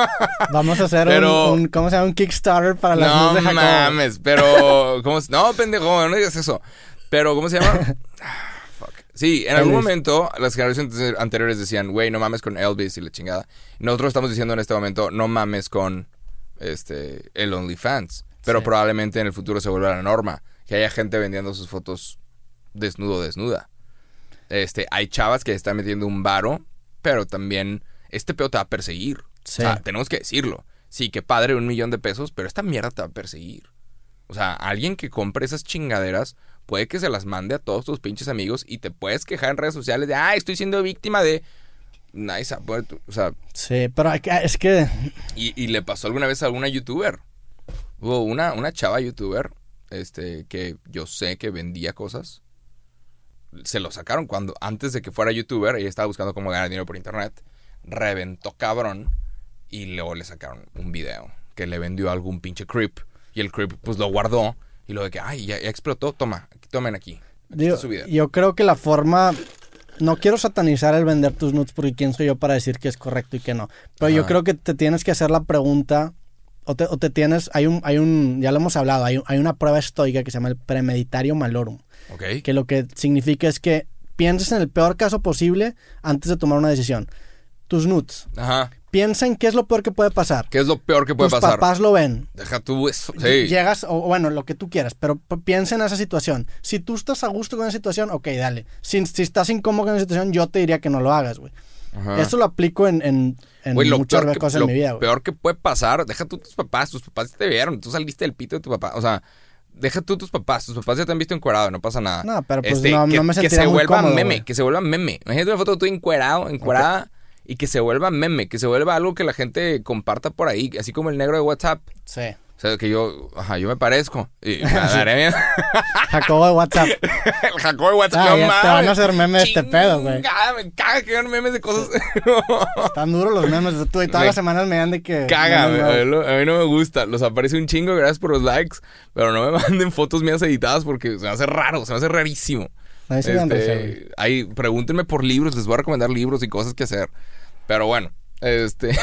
S1: Vamos a hacer
S2: Pero-
S1: un, un- ¿cómo se llama? Un Kickstarter para las
S2: no
S1: de Jacobo.
S2: mames, pero... ¿cómo se- No, pendejo, no digas eso. Pero, ¿cómo se llama? Ah, fuck. Sí, en algún momento las generaciones anteriores decían, güey, no mames con Elvis y la chingada. Nosotros estamos diciendo en este momento, no mames con este el OnlyFans. Pero
S1: Sí.
S2: probablemente en el futuro se vuelva la norma. Que haya gente vendiendo sus fotos desnudo desnuda. Este, hay chavas que están metiendo un varo, pero también este pedo te va a perseguir.
S1: Sí.
S2: O sea, tenemos que decirlo. Sí, que padre, un millón de pesos, pero esta mierda te va a perseguir. O sea, alguien que compre esas chingaderas puede que se las mande a todos tus pinches amigos y te puedes quejar en redes sociales de, ah, estoy siendo víctima de... Nice, o sea,
S1: Sí, pero es que...
S2: y, y le pasó alguna vez a alguna youtuber. Hubo una, una chava youtuber este, que yo sé que vendía cosas. Se lo sacaron cuando, antes de que fuera youtuber, ella estaba buscando cómo ganar dinero por internet. Reventó cabrón. Y luego le sacaron un video que le vendió a algún pinche creep. Y el creep pues lo guardó. Y luego de que, ay, ya, ya explotó. Toma, tomen aquí. Aquí
S1: Digo,
S2: está su video.
S1: yo creo que la forma... No quiero satanizar el vender tus nudes porque quién soy yo para decir que es correcto y que no. Pero yo creo que te tienes que hacer la pregunta o te, o te tienes... Hay un, hay un... Ya lo hemos hablado. Hay, hay una prueba estoica que se llama el premeditario malorum. Que lo que significa es que pienses en el peor caso posible antes de tomar una decisión. Tus nudes.
S2: Ajá.
S1: Piensa en qué es lo peor que puede pasar.
S2: ¿Qué es lo peor que puede
S1: Tus
S2: pasar?
S1: papás lo ven.
S2: Deja tú eso. Sí.
S1: Llegas, o bueno, lo que tú quieras, pero piensa en esa situación. Si tú estás a gusto con esa situación, ok, dale. Si, si estás incómodo con esa situación, yo te diría que no lo hagas, güey.
S2: Ajá.
S1: Eso lo aplico en, en, en
S2: lo
S1: muchas
S2: peor, que,
S1: cosas en
S2: lo
S1: mi vida, güey.
S2: peor que puede pasar, deja tú tus papás, tus papás te vieron, tú saliste del pito de tu papá. O sea, Deja tú tus papás. Tus papás ya te han visto encuerado, no pasa nada.
S1: No, pero pues
S2: Este,
S1: no,
S2: que,
S1: no me
S2: que se
S1: muy
S2: vuelva
S1: cómodo,
S2: meme, que se vuelva meme. Imagínate una foto de tú encuerado, encuerada, y que se vuelva meme, que se vuelva algo que la gente comparta por ahí, así como el negro de WhatsApp.
S1: Sí.
S2: O sea, que yo, ajá, yo me parezco. Y me daré bien.
S1: Jacobo de WhatsApp.
S2: el Jacobo de WhatsApp,
S1: Ah,
S2: no mames.
S1: te van a hacer meme de este pedo, güey.
S2: Me caga que hagan memes de cosas.
S1: Están duros los memes. Tú, y todas
S2: Me
S1: las semanas me dan de que.
S2: Caga,
S1: memes
S2: güey. a, no- a mí no me gusta. Los aparece un chingo, gracias por los likes. Pero no me manden fotos mías editadas porque se me hace raro, se me hace rarísimo.
S1: A mí sí me dan
S2: Este, ahí, pregúntenme por libros, les voy a recomendar libros y cosas que hacer. Pero bueno, este.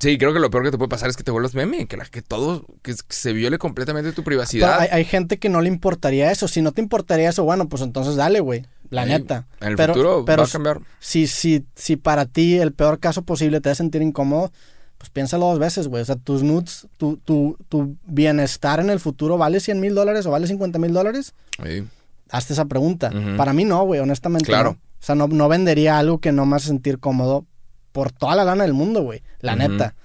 S2: Sí, creo que lo peor que te puede pasar es que te vuelvas meme, que, la, que todo, que, que se viole completamente tu privacidad.
S1: hay, hay gente que no le importaría eso. Si no te importaría eso, bueno, pues entonces dale, güey. La neta.
S2: En el
S1: pero,
S2: futuro
S1: pero
S2: va a cambiar.
S1: Si, si, si para ti el peor caso posible te hace sentir incómodo, pues piénsalo dos veces, güey. O sea, tus nudes, tu, tu, tu bienestar en el futuro vale 100 mil dólares o vale 50 mil dólares.
S2: Sí.
S1: Hazte esa pregunta. Para mí no, güey, honestamente.
S2: Claro.
S1: no. O sea, no, no vendería algo que no me hace sentir cómodo por toda la lana del mundo, güey. La neta.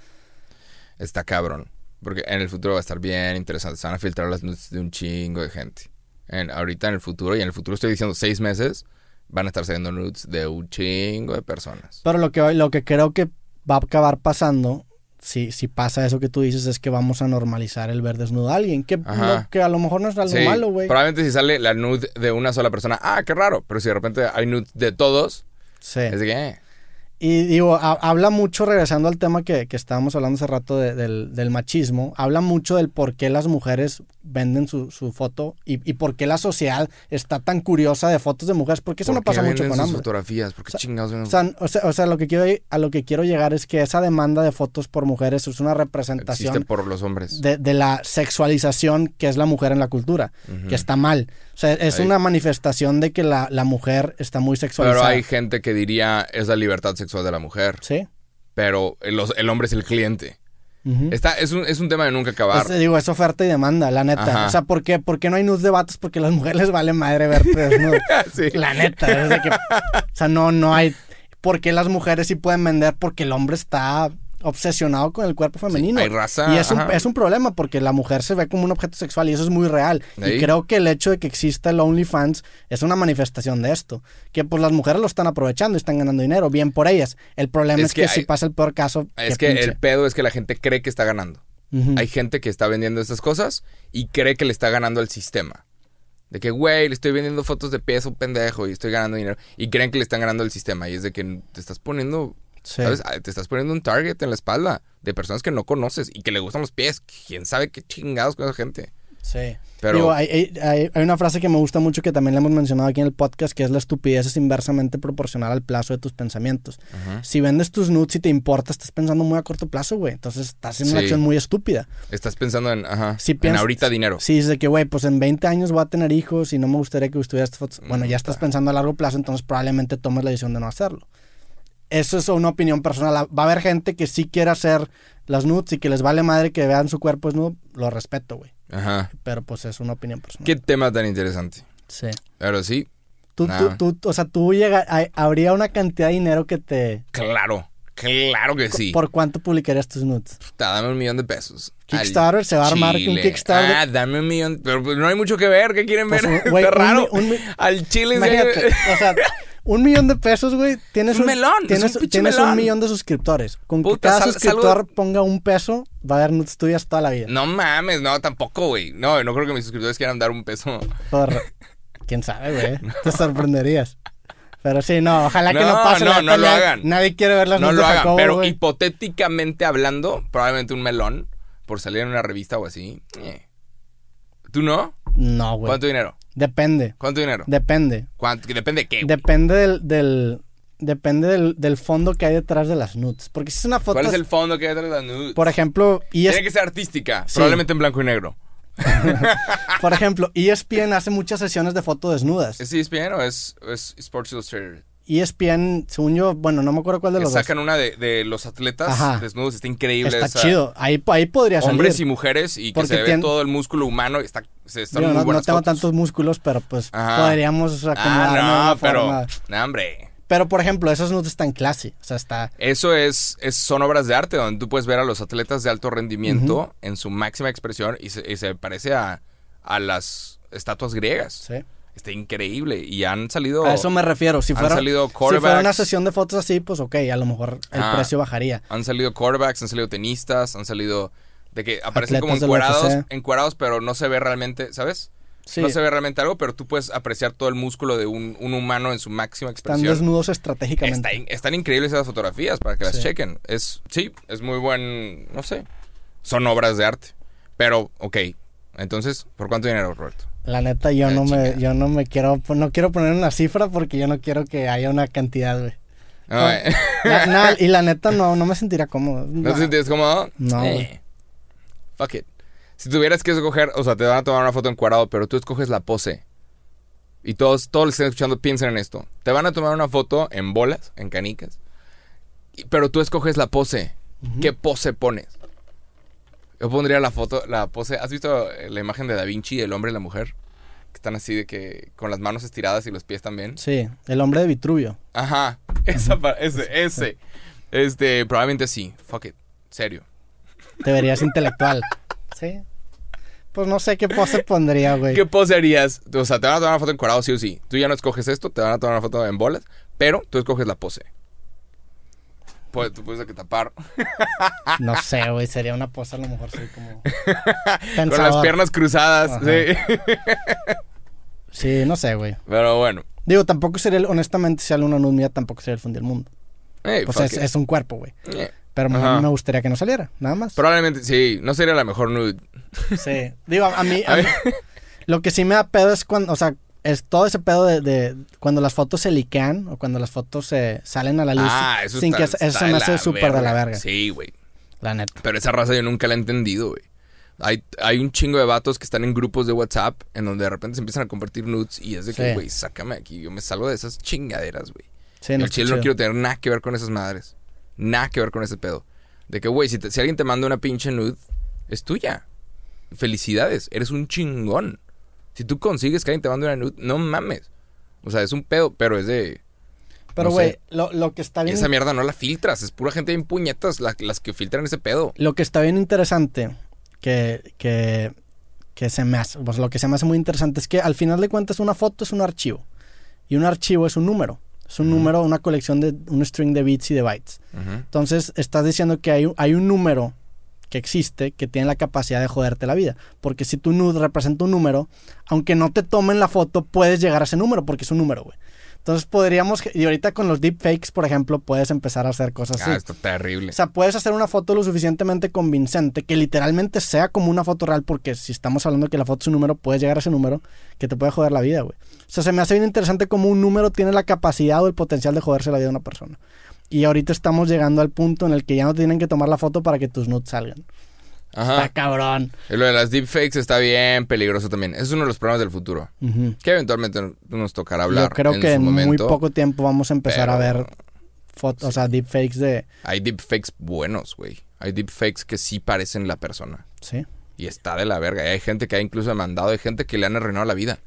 S2: Está cabrón. Porque en el futuro va a estar bien interesante. Se van a filtrar las nudes de un chingo de gente. En, ahorita en el futuro, y en el futuro estoy diciendo seis meses, van a estar saliendo nudes de un chingo de personas.
S1: Pero lo que, lo que creo que va a acabar pasando, si, si pasa eso que tú dices, es que vamos a normalizar el ver desnudo a alguien. Que, lo que a lo mejor no es algo
S2: Sí,
S1: malo, güey.
S2: Probablemente si sale la nude de una sola persona, ah, qué raro. Pero si de repente hay nudes de todos,
S1: Sí.
S2: es de que, eh,
S1: Y digo, ha- habla mucho, regresando al tema que, que estábamos hablando hace rato de- del, del machismo, habla mucho del por qué las mujeres venden su, su foto y, y por qué la sociedad está tan curiosa de fotos de mujeres, porque eso
S2: ¿por
S1: no pasa mucho con hombres.
S2: fotografías? ¿Por qué chingados
S1: O sea, o sea, o sea, lo que quiero, a lo que quiero llegar es que esa demanda de fotos por mujeres es una representación
S2: Existe por los hombres.
S1: de, de la sexualización que es la mujer en la cultura, que está mal. O sea, es
S2: Ahí.
S1: una manifestación de que la, la mujer está muy
S2: Pero
S1: sexualizada.
S2: hay gente que diría es la libertad sexual de la mujer.
S1: Sí.
S2: Pero el, el hombre es el cliente. Está, es, un, es un tema de nunca acabar.
S1: Es, digo, es oferta y demanda, la neta.
S2: Ajá.
S1: O sea, ¿por qué, ¿por qué no hay nudes de vatos? Porque las mujeres les vale madre verte desnudo.
S2: Sí.
S1: La neta. es de que- o sea, no, no hay... ¿Por qué las mujeres sí pueden vender? Porque el hombre está obsesionado con el cuerpo femenino.
S2: hay raza,
S1: Y es un, es un problema porque la mujer se ve como un objeto sexual y eso es muy real. Y creo que el hecho de que exista el OnlyFans es una manifestación de esto. Que pues las mujeres lo están aprovechando y están ganando dinero. Bien por ellas. El problema
S2: Es
S1: es, que,
S2: que
S1: si pasa el peor caso...
S2: Es que
S1: pinche.
S2: el pedo es que la gente cree que está ganando. Hay gente que está vendiendo estas cosas y cree que le está ganando al sistema. De que, güey, le estoy vendiendo fotos de pies a un pendejo y estoy ganando dinero. Y creen que le están ganando al sistema. Y es de que te estás poniendo,
S1: Sí.
S2: ¿sabes? Ah, Te estás poniendo un target en la espalda de personas que no conoces y que le gustan los pies. ¿Quién sabe qué chingados con esa gente?
S1: Sí.
S2: Pero-
S1: Digo, hay, hay- hay- una frase que me gusta mucho que también le hemos mencionado aquí en el podcast, que es la estupidez es inversamente proporcional al plazo de tus pensamientos. Si vendes tus nudes y te importa, estás pensando muy a corto plazo, güey. Entonces estás en una
S2: Sí.
S1: acción muy estúpida.
S2: Estás pensando en, ajá,
S1: Si
S2: en ahorita dinero.
S1: Si dices de que, güey, pues en 20 años voy a tener hijos y no me gustaría que estuvieras fotos. Bueno, ya estás pensando a largo plazo, entonces probablemente tomes la decisión de no hacerlo. Eso es una opinión personal. Va a haber gente que sí quiere hacer las nudes y que les vale madre que vean su cuerpo desnudo. Lo respeto, güey.
S2: Ajá.
S1: Pero pues es una opinión personal.
S2: Qué tema tan interesante.
S1: Sí.
S2: Pero sí,
S1: Tú,
S2: Nah.
S1: tú, tú, o sea, tú llega, hay- habría una cantidad de dinero que te...
S2: claro. Claro que sí.
S1: ¿Por cuánto publicarías tus nudes?
S2: Puta, dame un millón de pesos.
S1: Kickstarter,
S2: Al
S1: se va a armar un. Kickstarter.
S2: Ah, dame un millón. Pero pues, no hay mucho que ver. ¿Qué quieren
S1: Pues,
S2: ver? Está
S1: un
S2: raro.
S1: un
S2: Al chile.
S1: Imagínate, o sea, un millón de pesos, güey, tienes
S2: Es un melón, es
S1: tienes,
S2: un
S1: millón de suscriptores. Con que cada
S2: sal-
S1: suscriptor ponga un peso, va a haber nudes tuyas toda la vida.
S2: No mames, no, tampoco, güey. No, no creo que mis suscriptores quieran dar un peso.
S1: Por- quién sabe, güey. Te sorprenderías. Pero sí, no, ojalá que no
S2: No,
S1: pase.
S2: no, no
S1: neta,
S2: lo
S1: nadie-
S2: hagan.
S1: Nadie quiere ver las
S2: No lo hagan.
S1: Jacobo,
S2: pero hipotéticamente hablando, probablemente un melón por salir en una revista o así. eh. ¿Tú no?
S1: No, güey.
S2: ¿Cuánto dinero?
S1: Depende.
S2: ¿Cuánto dinero?
S1: Depende.
S2: ¿Cuánto? Depende de qué. güey?
S1: Depende del, del- depende del, del fondo que hay detrás de las nudes. Porque si es una foto,
S2: ¿Cuál es el fondo que hay detrás de las nudes?
S1: por ejemplo, y
S2: Tiene que ser artística,
S1: Sí.
S2: probablemente en blanco y negro.
S1: por ejemplo, ESPN hace muchas sesiones de fotos desnudas.
S2: ¿Es ESPN o es, es Sports Illustrated?
S1: ESPN, según yo, bueno, no me acuerdo cuál de
S2: Que
S1: los dos.
S2: sacan una de, de los atletas
S1: Ajá.
S2: desnudos, está increíble.
S1: Está
S2: esa.
S1: chido. Ahí, ahí podría salir.
S2: Hombres y mujeres y que
S1: Porque
S2: se ve todo el músculo humano. Está, se están muy
S1: no, no tengo
S2: fotos.
S1: tantos músculos, pero pues
S2: Ajá.
S1: podríamos acomodarnos de
S2: Ah, no, pero...
S1: forma.
S2: No, hombre.
S1: Pero, por ejemplo, esos nudes están classy. O sea, está...
S2: Eso es, es- son obras de arte donde tú puedes ver a los atletas de alto rendimiento en su máxima expresión y se, y se parece a, a las estatuas griegas.
S1: Sí.
S2: Está increíble y han salido...
S1: A eso me refiero. Si
S2: Han
S1: fuera,
S2: salido
S1: si fuera una sesión de fotos así, pues ok, a lo mejor el
S2: Ah.
S1: precio bajaría.
S2: Han salido quarterbacks, han salido tenistas, han salido de que aparecen como
S1: Atletas UFC.
S2: encuerados, pero no se ve realmente, ¿sabes?
S1: Sí,
S2: No se ve realmente algo, pero tú puedes apreciar todo el músculo de un, un humano en su máxima
S1: están
S2: expresión.
S1: desnudos estratégicamente.
S2: Está in- están increíbles esas fotografías para que las
S1: Sí.
S2: chequen. Es, sí, es muy buen, no sé, son obras de arte. Pero, ok, entonces, ¿por cuánto dinero, Roberto?
S1: La neta, yo
S2: Ah,
S1: no me, yo no me quiero, no quiero poner una cifra porque yo no quiero que haya una cantidad, güey.
S2: No,
S1: na- y la neta no, no me sentiría cómodo.
S2: ¿No te sientes cómodo?
S1: No,
S2: Eh, fuck it. Si tuvieras que escoger, o sea, te van a tomar una foto encuadrado, pero tú escoges la pose. Y todos, todos los que estén escuchando piensen en esto. Te van a tomar una foto en bolas, en canicas. Pero tú escoges la pose. ¿Qué pose pones? Yo pondría la foto, la pose. ¿Has visto eh, la imagen de Da Vinci, el hombre y la mujer? Que están así de que con las manos estiradas y los pies también.
S1: Sí, el hombre de Vitruvio.
S2: Ajá, esa, ese, ese. Este, probablemente sí. Fuck it. Serio.
S1: Te verías intelectual. Sí. Pues no sé qué pose pondría, güey.
S2: ¿Qué pose harías? O sea, te van a tomar una foto encuadrado sí o sí. Tú ya no escoges esto, te van a tomar una foto en bolas, pero tú escoges la pose. Pues, tú puedes de que tapar.
S1: No sé, güey. Sería una pose a lo mejor sí como...
S2: Con las piernas cruzadas.
S1: Ajá.
S2: Sí.
S1: Sí, no sé, güey.
S2: Pero bueno.
S1: Digo, tampoco sería, el- honestamente, si sale una nud mía, tampoco sería el fin del mundo.
S2: Hey,
S1: Pues es, un cuerpo, güey.
S2: Eh,
S1: Pero me,
S2: Ajá.
S1: me gustaría que no saliera, nada más.
S2: Probablemente, sí. No sería la mejor nude.
S1: Sí. Digo, a mí, a
S2: A
S1: mí- lo que sí me da pedo es cuando, o sea, es todo ese pedo de, de cuando las fotos se liquean o cuando las fotos se salen a la luz
S2: Ah, eso
S1: sin
S2: está,
S1: que eso se me hace súper de la verga.
S2: Sí, güey.
S1: La neta.
S2: Pero esa raza yo nunca la he entendido, güey. Hay, hay un chingo de vatos que están en grupos de WhatsApp en donde de repente se empiezan a compartir nudes y es de que,
S1: Sí.
S2: güey, sácame aquí. Yo me salgo de esas chingaderas, güey.
S1: Sí,
S2: el
S1: no está
S2: chile no quiero tener nada que ver con esas madres. Nada que ver con ese pedo. De que, güey, si, si alguien te manda una pinche nude, es tuya. Felicidades, eres un chingón. Si tú consigues que alguien te mande una nude, no mames. O sea, es un pedo, pero es de...
S1: Pero,
S2: no
S1: güey,
S2: sé.
S1: lo, lo que está bien...
S2: esa mierda no la filtras, es pura gente en puñetas la- las que filtran ese pedo.
S1: Lo que está bien interesante, que, que, que se me hace, pues lo que se me hace muy interesante es que al final de cuentas una foto es un archivo. Y un archivo es un número. Es un número, una colección de, un string de bits y de bytes.
S2: Ujú.
S1: Entonces, estás diciendo que hay, hay un número que existe que tiene la capacidad de joderte la vida. Porque si tu nude representa un número, aunque no te tomen la foto, puedes llegar a ese número porque es un número, güey. Entonces podríamos, y ahorita con los deepfakes, por ejemplo, puedes empezar a hacer cosas así.
S2: Ah, está terrible.
S1: O sea, puedes hacer una foto lo suficientemente convincente que literalmente sea como una foto real, porque si estamos hablando que la foto es un número, puedes llegar a ese número que te puede joder la vida, güey. O sea, se me hace bien interesante cómo un número tiene la capacidad o el potencial de joderse la vida de una persona. Y ahorita estamos llegando al punto en el que ya no tienen que tomar la foto para que tus nudes salgan.
S2: Ajá.
S1: Está cabrón.
S2: Y lo de las deepfakes está bien peligroso también. Es uno de los problemas del futuro.
S1: Ujú.
S2: Que eventualmente nos tocará hablar.
S1: Yo creo
S2: en
S1: que
S2: su
S1: en muy poco tiempo vamos a empezar a ver fotos, o sea, deepfakes de...
S2: Hay deepfakes buenos, güey. Hay deepfakes que sí parecen la persona.
S1: Sí.
S2: Y está de la verga. Y hay gente que ha incluso demandado. Hay gente que le han arruinado la vida.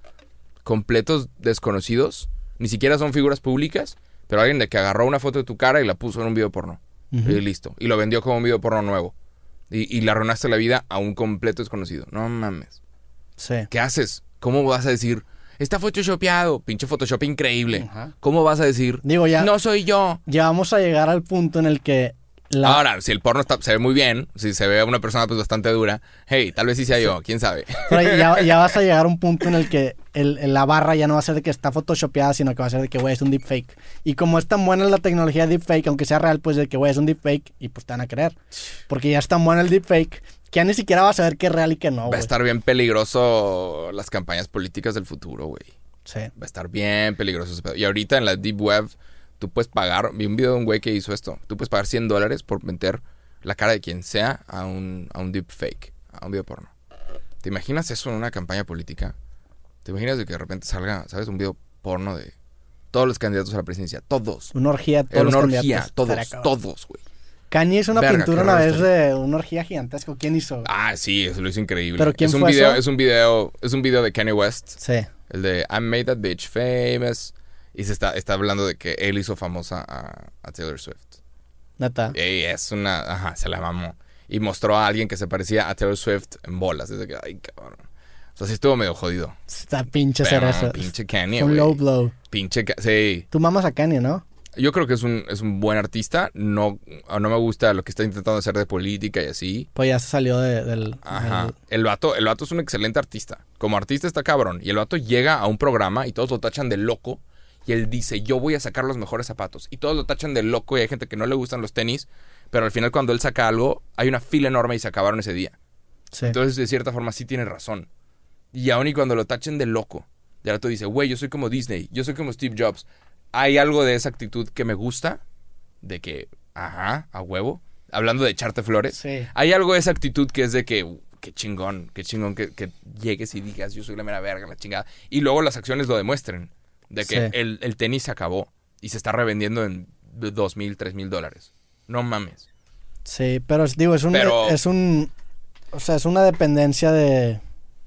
S2: Completos desconocidos. Ni siquiera son figuras públicas. Pero alguien de que agarró una foto de tu cara y la puso en un video porno. Y listo. Y lo vendió como un video porno nuevo. Y, y le arruinaste la vida a un completo desconocido. No mames.
S1: Sí.
S2: ¿Qué haces? ¿Cómo vas a decir? Está photoshopeado. Pinche Photoshop increíble. ¿Cómo vas a decir?
S1: Digo, ya,
S2: No soy yo.
S1: ya vamos a llegar al punto en el que la,
S2: Ahora, si el porno está- se ve muy bien, si se ve a una persona pues bastante dura, hey, tal vez sí sea yo, quién sabe.
S1: Pero ya, ya vas a llegar a un punto en el que el, la barra ya no va a ser de que está photoshopeada, sino que va a ser de que, güey, es un deepfake. Y como es tan buena la tecnología de deepfake, aunque sea real, pues de que, güey, es un deepfake, y pues te van a creer. Porque ya es tan buena el deepfake que ya ni siquiera vas a saber qué es real y qué no,
S2: Va a estar bien peligroso las campañas políticas del futuro, güey.
S1: Sí.
S2: Va a estar bien peligroso ese pedo. Y ahorita en la Deep Web, tú puedes pagar, vi un video de un güey que hizo esto, tú puedes pagar 100 dólares por meter la cara de quien sea a un, a un deepfake, a un video porno. ¿Te imaginas eso en una campaña política? ¿Te imaginas de que de repente salga, ¿sabes? Un video porno de todos los candidatos a la presidencia. Todos.
S1: Una orgía todos los
S2: orgía,
S1: candidatos.
S2: todos, todos, güey.
S1: Kanye hizo una
S2: Verga,
S1: pintura una vez de una orgía gigantesca. ¿Quién hizo?
S2: Ah, sí, eso lo hizo increíble.
S1: ¿Pero quién
S2: es un
S1: fue
S2: video,
S1: eso?
S2: es un video, es un video de Kanye West,
S1: Sí.
S2: el de I made that bitch famous. Y se está, está hablando de que él hizo famosa a, a Taylor Swift.
S1: Neta.
S2: Y es una... Ajá, se la mamó. Y mostró a alguien que se parecía a Taylor Swift en bolas. Desde que, ay, cabrón. O sea, sí estuvo medio jodido.
S1: Está pinche
S2: Pero, pinche Kanye,
S1: Un low blow.
S2: Pinche... Sí.
S1: Tú mamas a Kanye, ¿no?
S2: Yo creo que es un, es un buen artista. No, no me gusta lo que está intentando hacer de política y así.
S1: Pues ya se salió de- del...
S2: Ajá.
S1: del-
S2: El vato, el vato es un excelente artista. Como artista está cabrón. Y el vato llega a un programa y todos lo tachan de loco. Y él dice, yo voy a sacar los mejores zapatos. Y todos lo tachan de loco y hay gente que no le gustan los tenis. Pero al final cuando él saca algo, hay una fila enorme y se acabaron ese día.
S1: Sí.
S2: Entonces, de cierta forma, sí tiene razón. Y aún y cuando lo tachen de loco, y ahora tú dices, güey, yo soy como Disney, yo soy como Steve Jobs. Hay algo de esa actitud que me gusta, de que, ajá, a huevo. Hablando de echarte flores.
S1: Sí.
S2: Hay algo de esa actitud que es de que, qué chingón, qué chingón que, que llegues y digas, yo soy la mera verga, la chingada. Y luego las acciones lo demuestren. De que
S1: Sí.
S2: el, el tenis se acabó y se está revendiendo en dos mil, tres mil dólares. No mames.
S1: Sí, pero digo, es un,
S2: Pero-
S1: es un, o sea, es una dependencia de,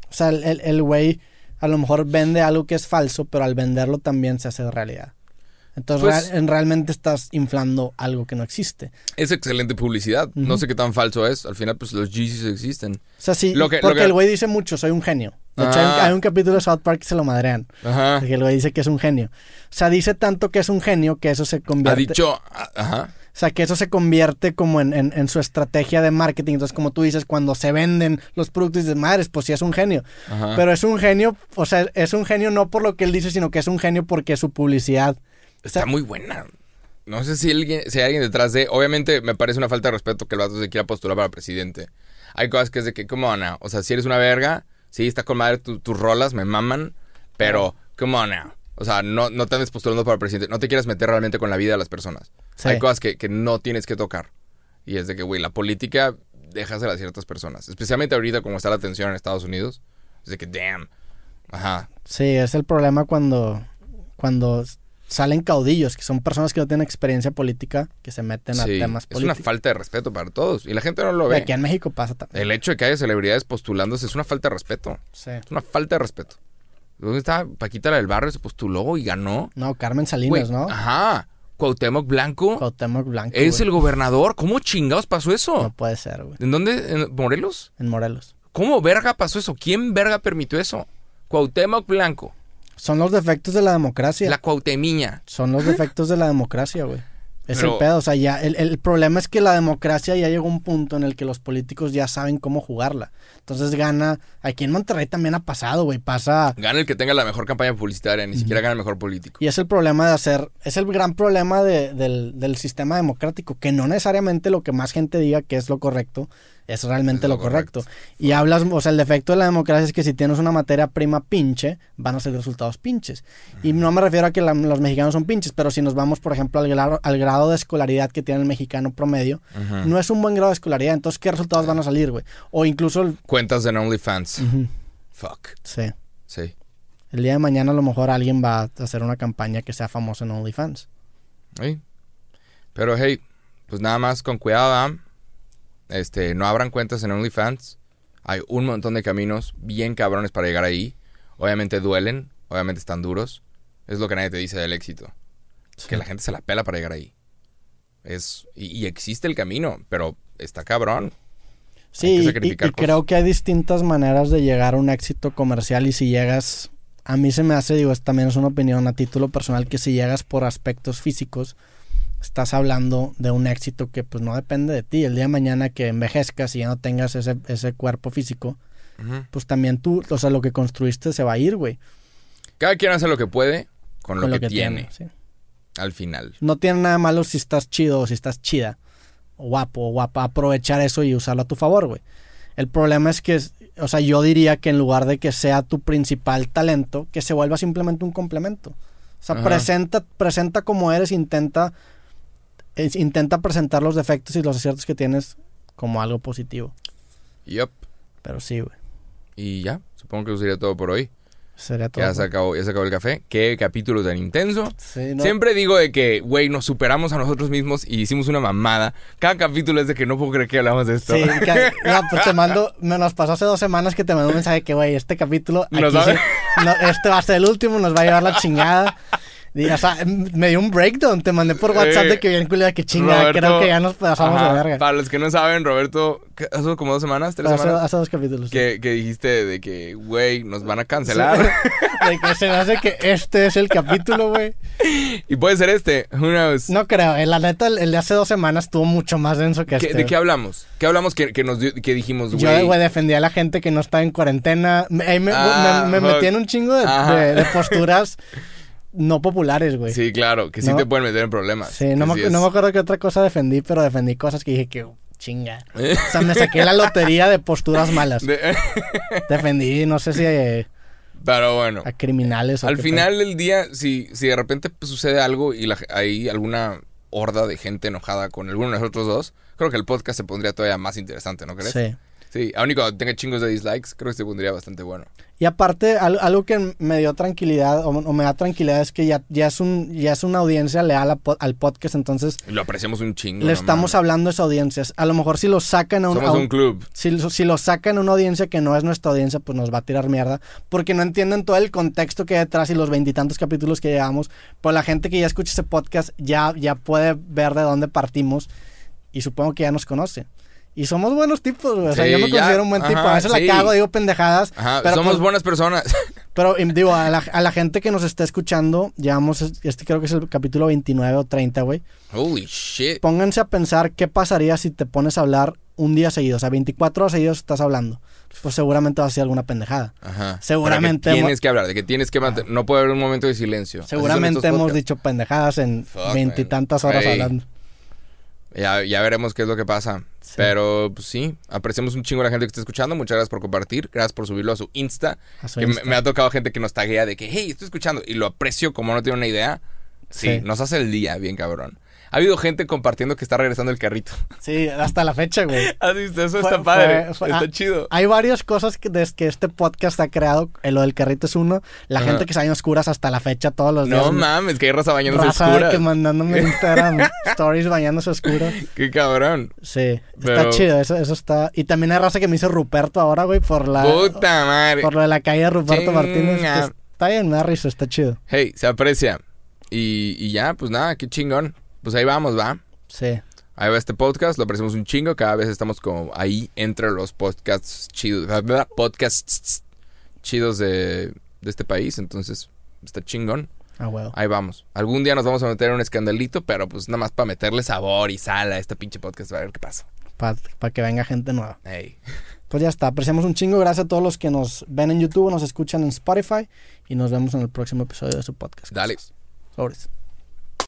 S1: o sea, el- el el güey a lo mejor vende algo que es falso, pero al venderlo también se hace realidad. Entonces
S2: Pues-
S1: real- en- realmente estás inflando algo que no existe.
S2: Es excelente publicidad. No sé qué tan falso es. Al final, pues los Yeezys existen.
S1: O sea, sí,
S2: Lo que- lo
S1: porque
S2: que-
S1: el güey dice mucho, soy un genio. De hecho, hay, un,
S2: Ah.
S1: hay un capítulo de South Park que se lo madrean.
S2: Ajá.
S1: Que el güey dice que es un genio. O sea, dice tanto que es un genio que eso se
S2: Ha
S1: convierte...
S2: dicho. a- Ajá.
S1: O sea, que eso se convierte como en, en- en su estrategia de marketing. Entonces, como tú dices, cuando se venden los productos, dices, madres, pues sí es un genio.
S2: Ajá.
S1: Pero es un genio, o sea, es un genio no por lo que él dice, sino que es un genio porque su publicidad.
S2: Está muy buena. No sé si, alguien, si hay alguien detrás de. Obviamente, me parece una falta de respeto que el vato se quiera postular para presidente. Hay cosas que es de que, on now. O sea, si eres una verga, sí, está con madre tu- tus rolas, me maman. Pero, come on now. O sea, no, no te andes postulando para presidente. No te quieras meter realmente con la vida de las personas.
S1: Sí.
S2: Hay cosas que, que no tienes que tocar. Y es de que, güey, la política déjasela a ciertas personas. Especialmente ahorita, como está la tensión en Estados Unidos. Es de que, damn. Ajá.
S1: Sí, es el problema cuando, cuando salen caudillos, que son personas que no tienen experiencia política, que se meten a temas
S2: es una
S1: políticos.
S2: falta de respeto para todos. Y la gente no lo
S1: Y
S2: ve.
S1: aquí en México pasa también.
S2: El hecho de que haya celebridades postulándose es una falta de respeto.
S1: Sí.
S2: Es una falta de respeto. ¿Dónde está Paquita la del barrio? Se postuló y ganó.
S1: No, Carmen
S2: Güey,
S1: Salinas, ¿no?
S2: Ajá. Cuauhtémoc Blanco
S1: Cuauhtémoc Blanco.
S2: es
S1: güey.
S2: el gobernador. ¿Cómo chingados pasó eso?
S1: No puede ser, güey.
S2: ¿En dónde? ¿En Morelos?
S1: En Morelos.
S2: ¿Cómo verga pasó eso? ¿Quién verga permitió eso? Cuauhtémoc Blanco.
S1: Son los defectos de la democracia.
S2: La Cuautemiña.
S1: Son los defectos de la democracia, güey. Es
S2: Pero-
S1: el pedo, o sea, ya, el, el problema es que la democracia ya llegó a un punto en el que los políticos ya saben cómo jugarla. Entonces gana, aquí en Monterrey también ha pasado, güey, pasa...
S2: Gana el que tenga la mejor campaña publicitaria. Ni siquiera gana el mejor político.
S1: Y es el problema de hacer, es el gran problema de- del, del sistema democrático, que no necesariamente lo que más gente diga que es lo correcto, es realmente
S2: Es
S1: lo,
S2: lo
S1: correcto. Y hablas, o sea, el defecto de la democracia es que si tienes una materia prima pinche, van a ser resultados pinches. Y no me refiero a que la- los mexicanos son pinches, pero si nos vamos, por ejemplo, al grado, al grado de escolaridad que tiene el mexicano promedio, no es un buen grado de escolaridad, entonces, ¿qué resultados van a salir, güey? O incluso, el-
S2: Cuentas en OnlyFans. Fuck.
S1: sí,
S2: Sí.
S1: el día de mañana a lo mejor alguien va a hacer una campaña que sea famosa en OnlyFans.
S2: Sí. Pero hey, pues nada más con cuidado, ¿ah? Este, no abran cuentas en OnlyFans. Hay un montón de caminos bien cabrones para llegar ahí. Obviamente duelen, obviamente están duros. Es lo que nadie te dice del éxito. Que la gente se la pela para llegar ahí. Es, y, y existe el camino, pero está cabrón.
S1: Sí,
S2: Hay que
S1: y- creo que hay distintas maneras de llegar a un éxito comercial y si llegas, a mí se me hace, digo, es- también es una opinión a título personal, que si llegas por aspectos físicos, estás hablando de un éxito que pues no depende de ti. El día de mañana que envejezcas y ya no tengas ese, ese cuerpo físico, pues también tú, o sea, lo que construiste se va a ir, güey.
S2: Cada quien hace lo que puede con,
S1: con
S2: lo, que, tiene,
S1: sí.
S2: al final.
S1: No tiene nada malo si estás chido o si estás chida, guapo o guapa, aprovechar eso y usarlo a tu favor, güey. El problema es que, o sea, yo diría que en lugar de que sea tu principal talento, que se vuelva simplemente un complemento. O sea,
S2: Ajá.
S1: presenta, presenta como eres, intenta, es- intenta presentar los defectos y los aciertos que tienes como algo positivo.
S2: Yup.
S1: Pero sí, güey.
S2: Y ya, supongo que eso sería todo por hoy.
S1: Sería todo.
S2: Ya se, acabó, ya se acabó el café. Qué capítulo tan intenso.
S1: Sí, ¿no?
S2: Siempre digo de que, güey, nos superamos a nosotros mismos y hicimos una mamada. Cada capítulo es de que no puedo creer que hablamos de esto.
S1: Sí, que- no, pues te mando, me nos pasó hace dos semanas que te mandó un mensaje que, güey, este capítulo,
S2: Nos
S1: aquí
S2: va-
S1: sí- no, este va a ser el último, nos va a llevar la chingada. O sea, m- me dio un breakdown. Te mandé por WhatsApp de que bien culera, que chinga.
S2: Roberto-
S1: Creo que ya nos pasamos
S2: Ajá,
S1: de verga.
S2: Para los que no saben, Roberto, hace como dos semanas, tres
S1: Hace,
S2: semanas,
S1: hace dos capítulos.
S2: que, que dijiste de que, güey, nos van a cancelar.
S1: de que se me hace que este es el capítulo, güey.
S2: y puede ser este, who knows.
S1: No creo. eh, La neta, el, de hace dos semanas estuvo mucho más denso que
S2: ¿Qué-
S1: este.
S2: ¿De qué hablamos? ¿Qué hablamos que, que nos dio- que dijimos,
S1: Yo,
S2: güey?
S1: güey, defendí a la gente que no está en cuarentena. Me, ahí me,
S2: Ah,
S1: me- me metí en un chingo de, de- de posturas no populares, güey.
S2: Sí, claro, que sí
S1: No.
S2: te pueden meter en problemas.
S1: Sí, no, me,
S2: sí
S1: no me acuerdo qué otra cosa defendí, pero defendí cosas que dije que chinga. O sea, me saqué la lotería de posturas malas.
S2: De-
S1: Defendí, no sé si eh,
S2: Pero bueno.
S1: a criminales o
S2: Al final del día, si, si de repente pues, sucede algo y la- hay alguna horda de gente enojada con alguno de nosotros dos, creo que el podcast se pondría todavía más interesante, ¿no crees?
S1: Sí.
S2: Sí, aún y cuando tenga chingos de dislikes, creo que se pondría bastante bueno.
S1: Y aparte, al- algo que me dio tranquilidad o, me da tranquilidad es que ya, ya, es, un, ya es una audiencia leal al podcast, entonces
S2: lo apreciamos un chingo.
S1: le estamos hablando a esa audiencia. A lo mejor si lo sacan a un,
S2: Somos
S1: a un-
S2: un club.
S1: si, si lo sacan a una audiencia que no es nuestra audiencia, pues nos va a tirar mierda. Porque no entienden todo el contexto que hay detrás y los veintitantos capítulos que llevamos. Pero la gente que ya escucha ese podcast ya, ya puede ver de dónde partimos. Y supongo que ya nos conoce. Y somos buenos tipos, güey. O sea,
S2: Sí,
S1: yo me
S2: ya.
S1: considero un buen tipo.
S2: Ajá,
S1: A veces
S2: sí.
S1: la cago, digo pendejadas.
S2: Ajá,
S1: pero
S2: somos
S1: pues-
S2: buenas personas.
S1: Pero digo, a la, a la gente que nos está escuchando, llevamos, este creo que es el capítulo 29 o 30, güey.
S2: Holy shit.
S1: Pónganse a pensar qué pasaría si te pones a hablar un día seguido. O sea, 24 horas seguidos estás hablando. Pues seguramente va a ser alguna pendejada.
S2: Ajá.
S1: Seguramente hemos-
S2: tienes que hablar, de que tienes que mantener. No puede haber un momento de silencio.
S1: Seguramente hemos
S2: podcasts.
S1: dicho pendejadas en veintitantas horas hablando.
S2: Ya, ya veremos qué es lo que pasa.
S1: Sí.
S2: Pero, pues sí, apreciamos un chingo a la gente que está escuchando. Muchas gracias por compartir. Gracias por subirlo a su Insta.
S1: A su
S2: Que me, ha tocado gente que nos taguea de que, hey, estoy escuchando. Y lo aprecio como no tiene una idea. Sí,
S1: Sí.
S2: nos hace el día bien cabrón. Ha habido gente compartiendo que está regresando el carrito.
S1: Sí, hasta la fecha, güey.
S2: ¿Has visto? Eso
S1: Fue-
S2: está padre.
S1: fue- fue-
S2: está
S1: ah,
S2: chido.
S1: Hay varias cosas que desde que este podcast ha creado. eh, Lo del carrito es uno. La gente que sale en oscuras hasta la fecha todos los días.
S2: No mames, que hay raza bañándose
S1: Raza
S2: oscura.
S1: que mandándome en Instagram stories bañándose oscuro.
S2: Qué cabrón.
S1: Sí,
S2: Pero-
S1: está chido, eso, eso está. Y también hay raza que me dice Ruperto ahora, güey, por la
S2: Puta madre.
S1: por lo de la calle de Ruperto
S2: Chinga.
S1: Martínez. que está bien, me da risa, está chido.
S2: Hey, se aprecia. Y, y ya, pues nada, qué chingón. Pues ahí vamos, va.
S1: Sí.
S2: Ahí va este podcast, lo apreciamos un chingo. Cada vez estamos como ahí entre los podcasts chidos. Podcasts chidos de, de este país. Entonces, está chingón.
S1: Ah, huevo.
S2: Ahí vamos. Algún día nos vamos a meter en un escandalito, pero pues nada más para meterle sabor y sal a este pinche podcast. A ver qué pasa.
S1: Para que venga gente nueva. Pues ya está, apreciamos un chingo. Gracias a todos los que nos ven en YouTube, nos escuchan en Spotify. Y nos vemos en el próximo episodio de su podcast.
S2: Dale.
S1: Sobres.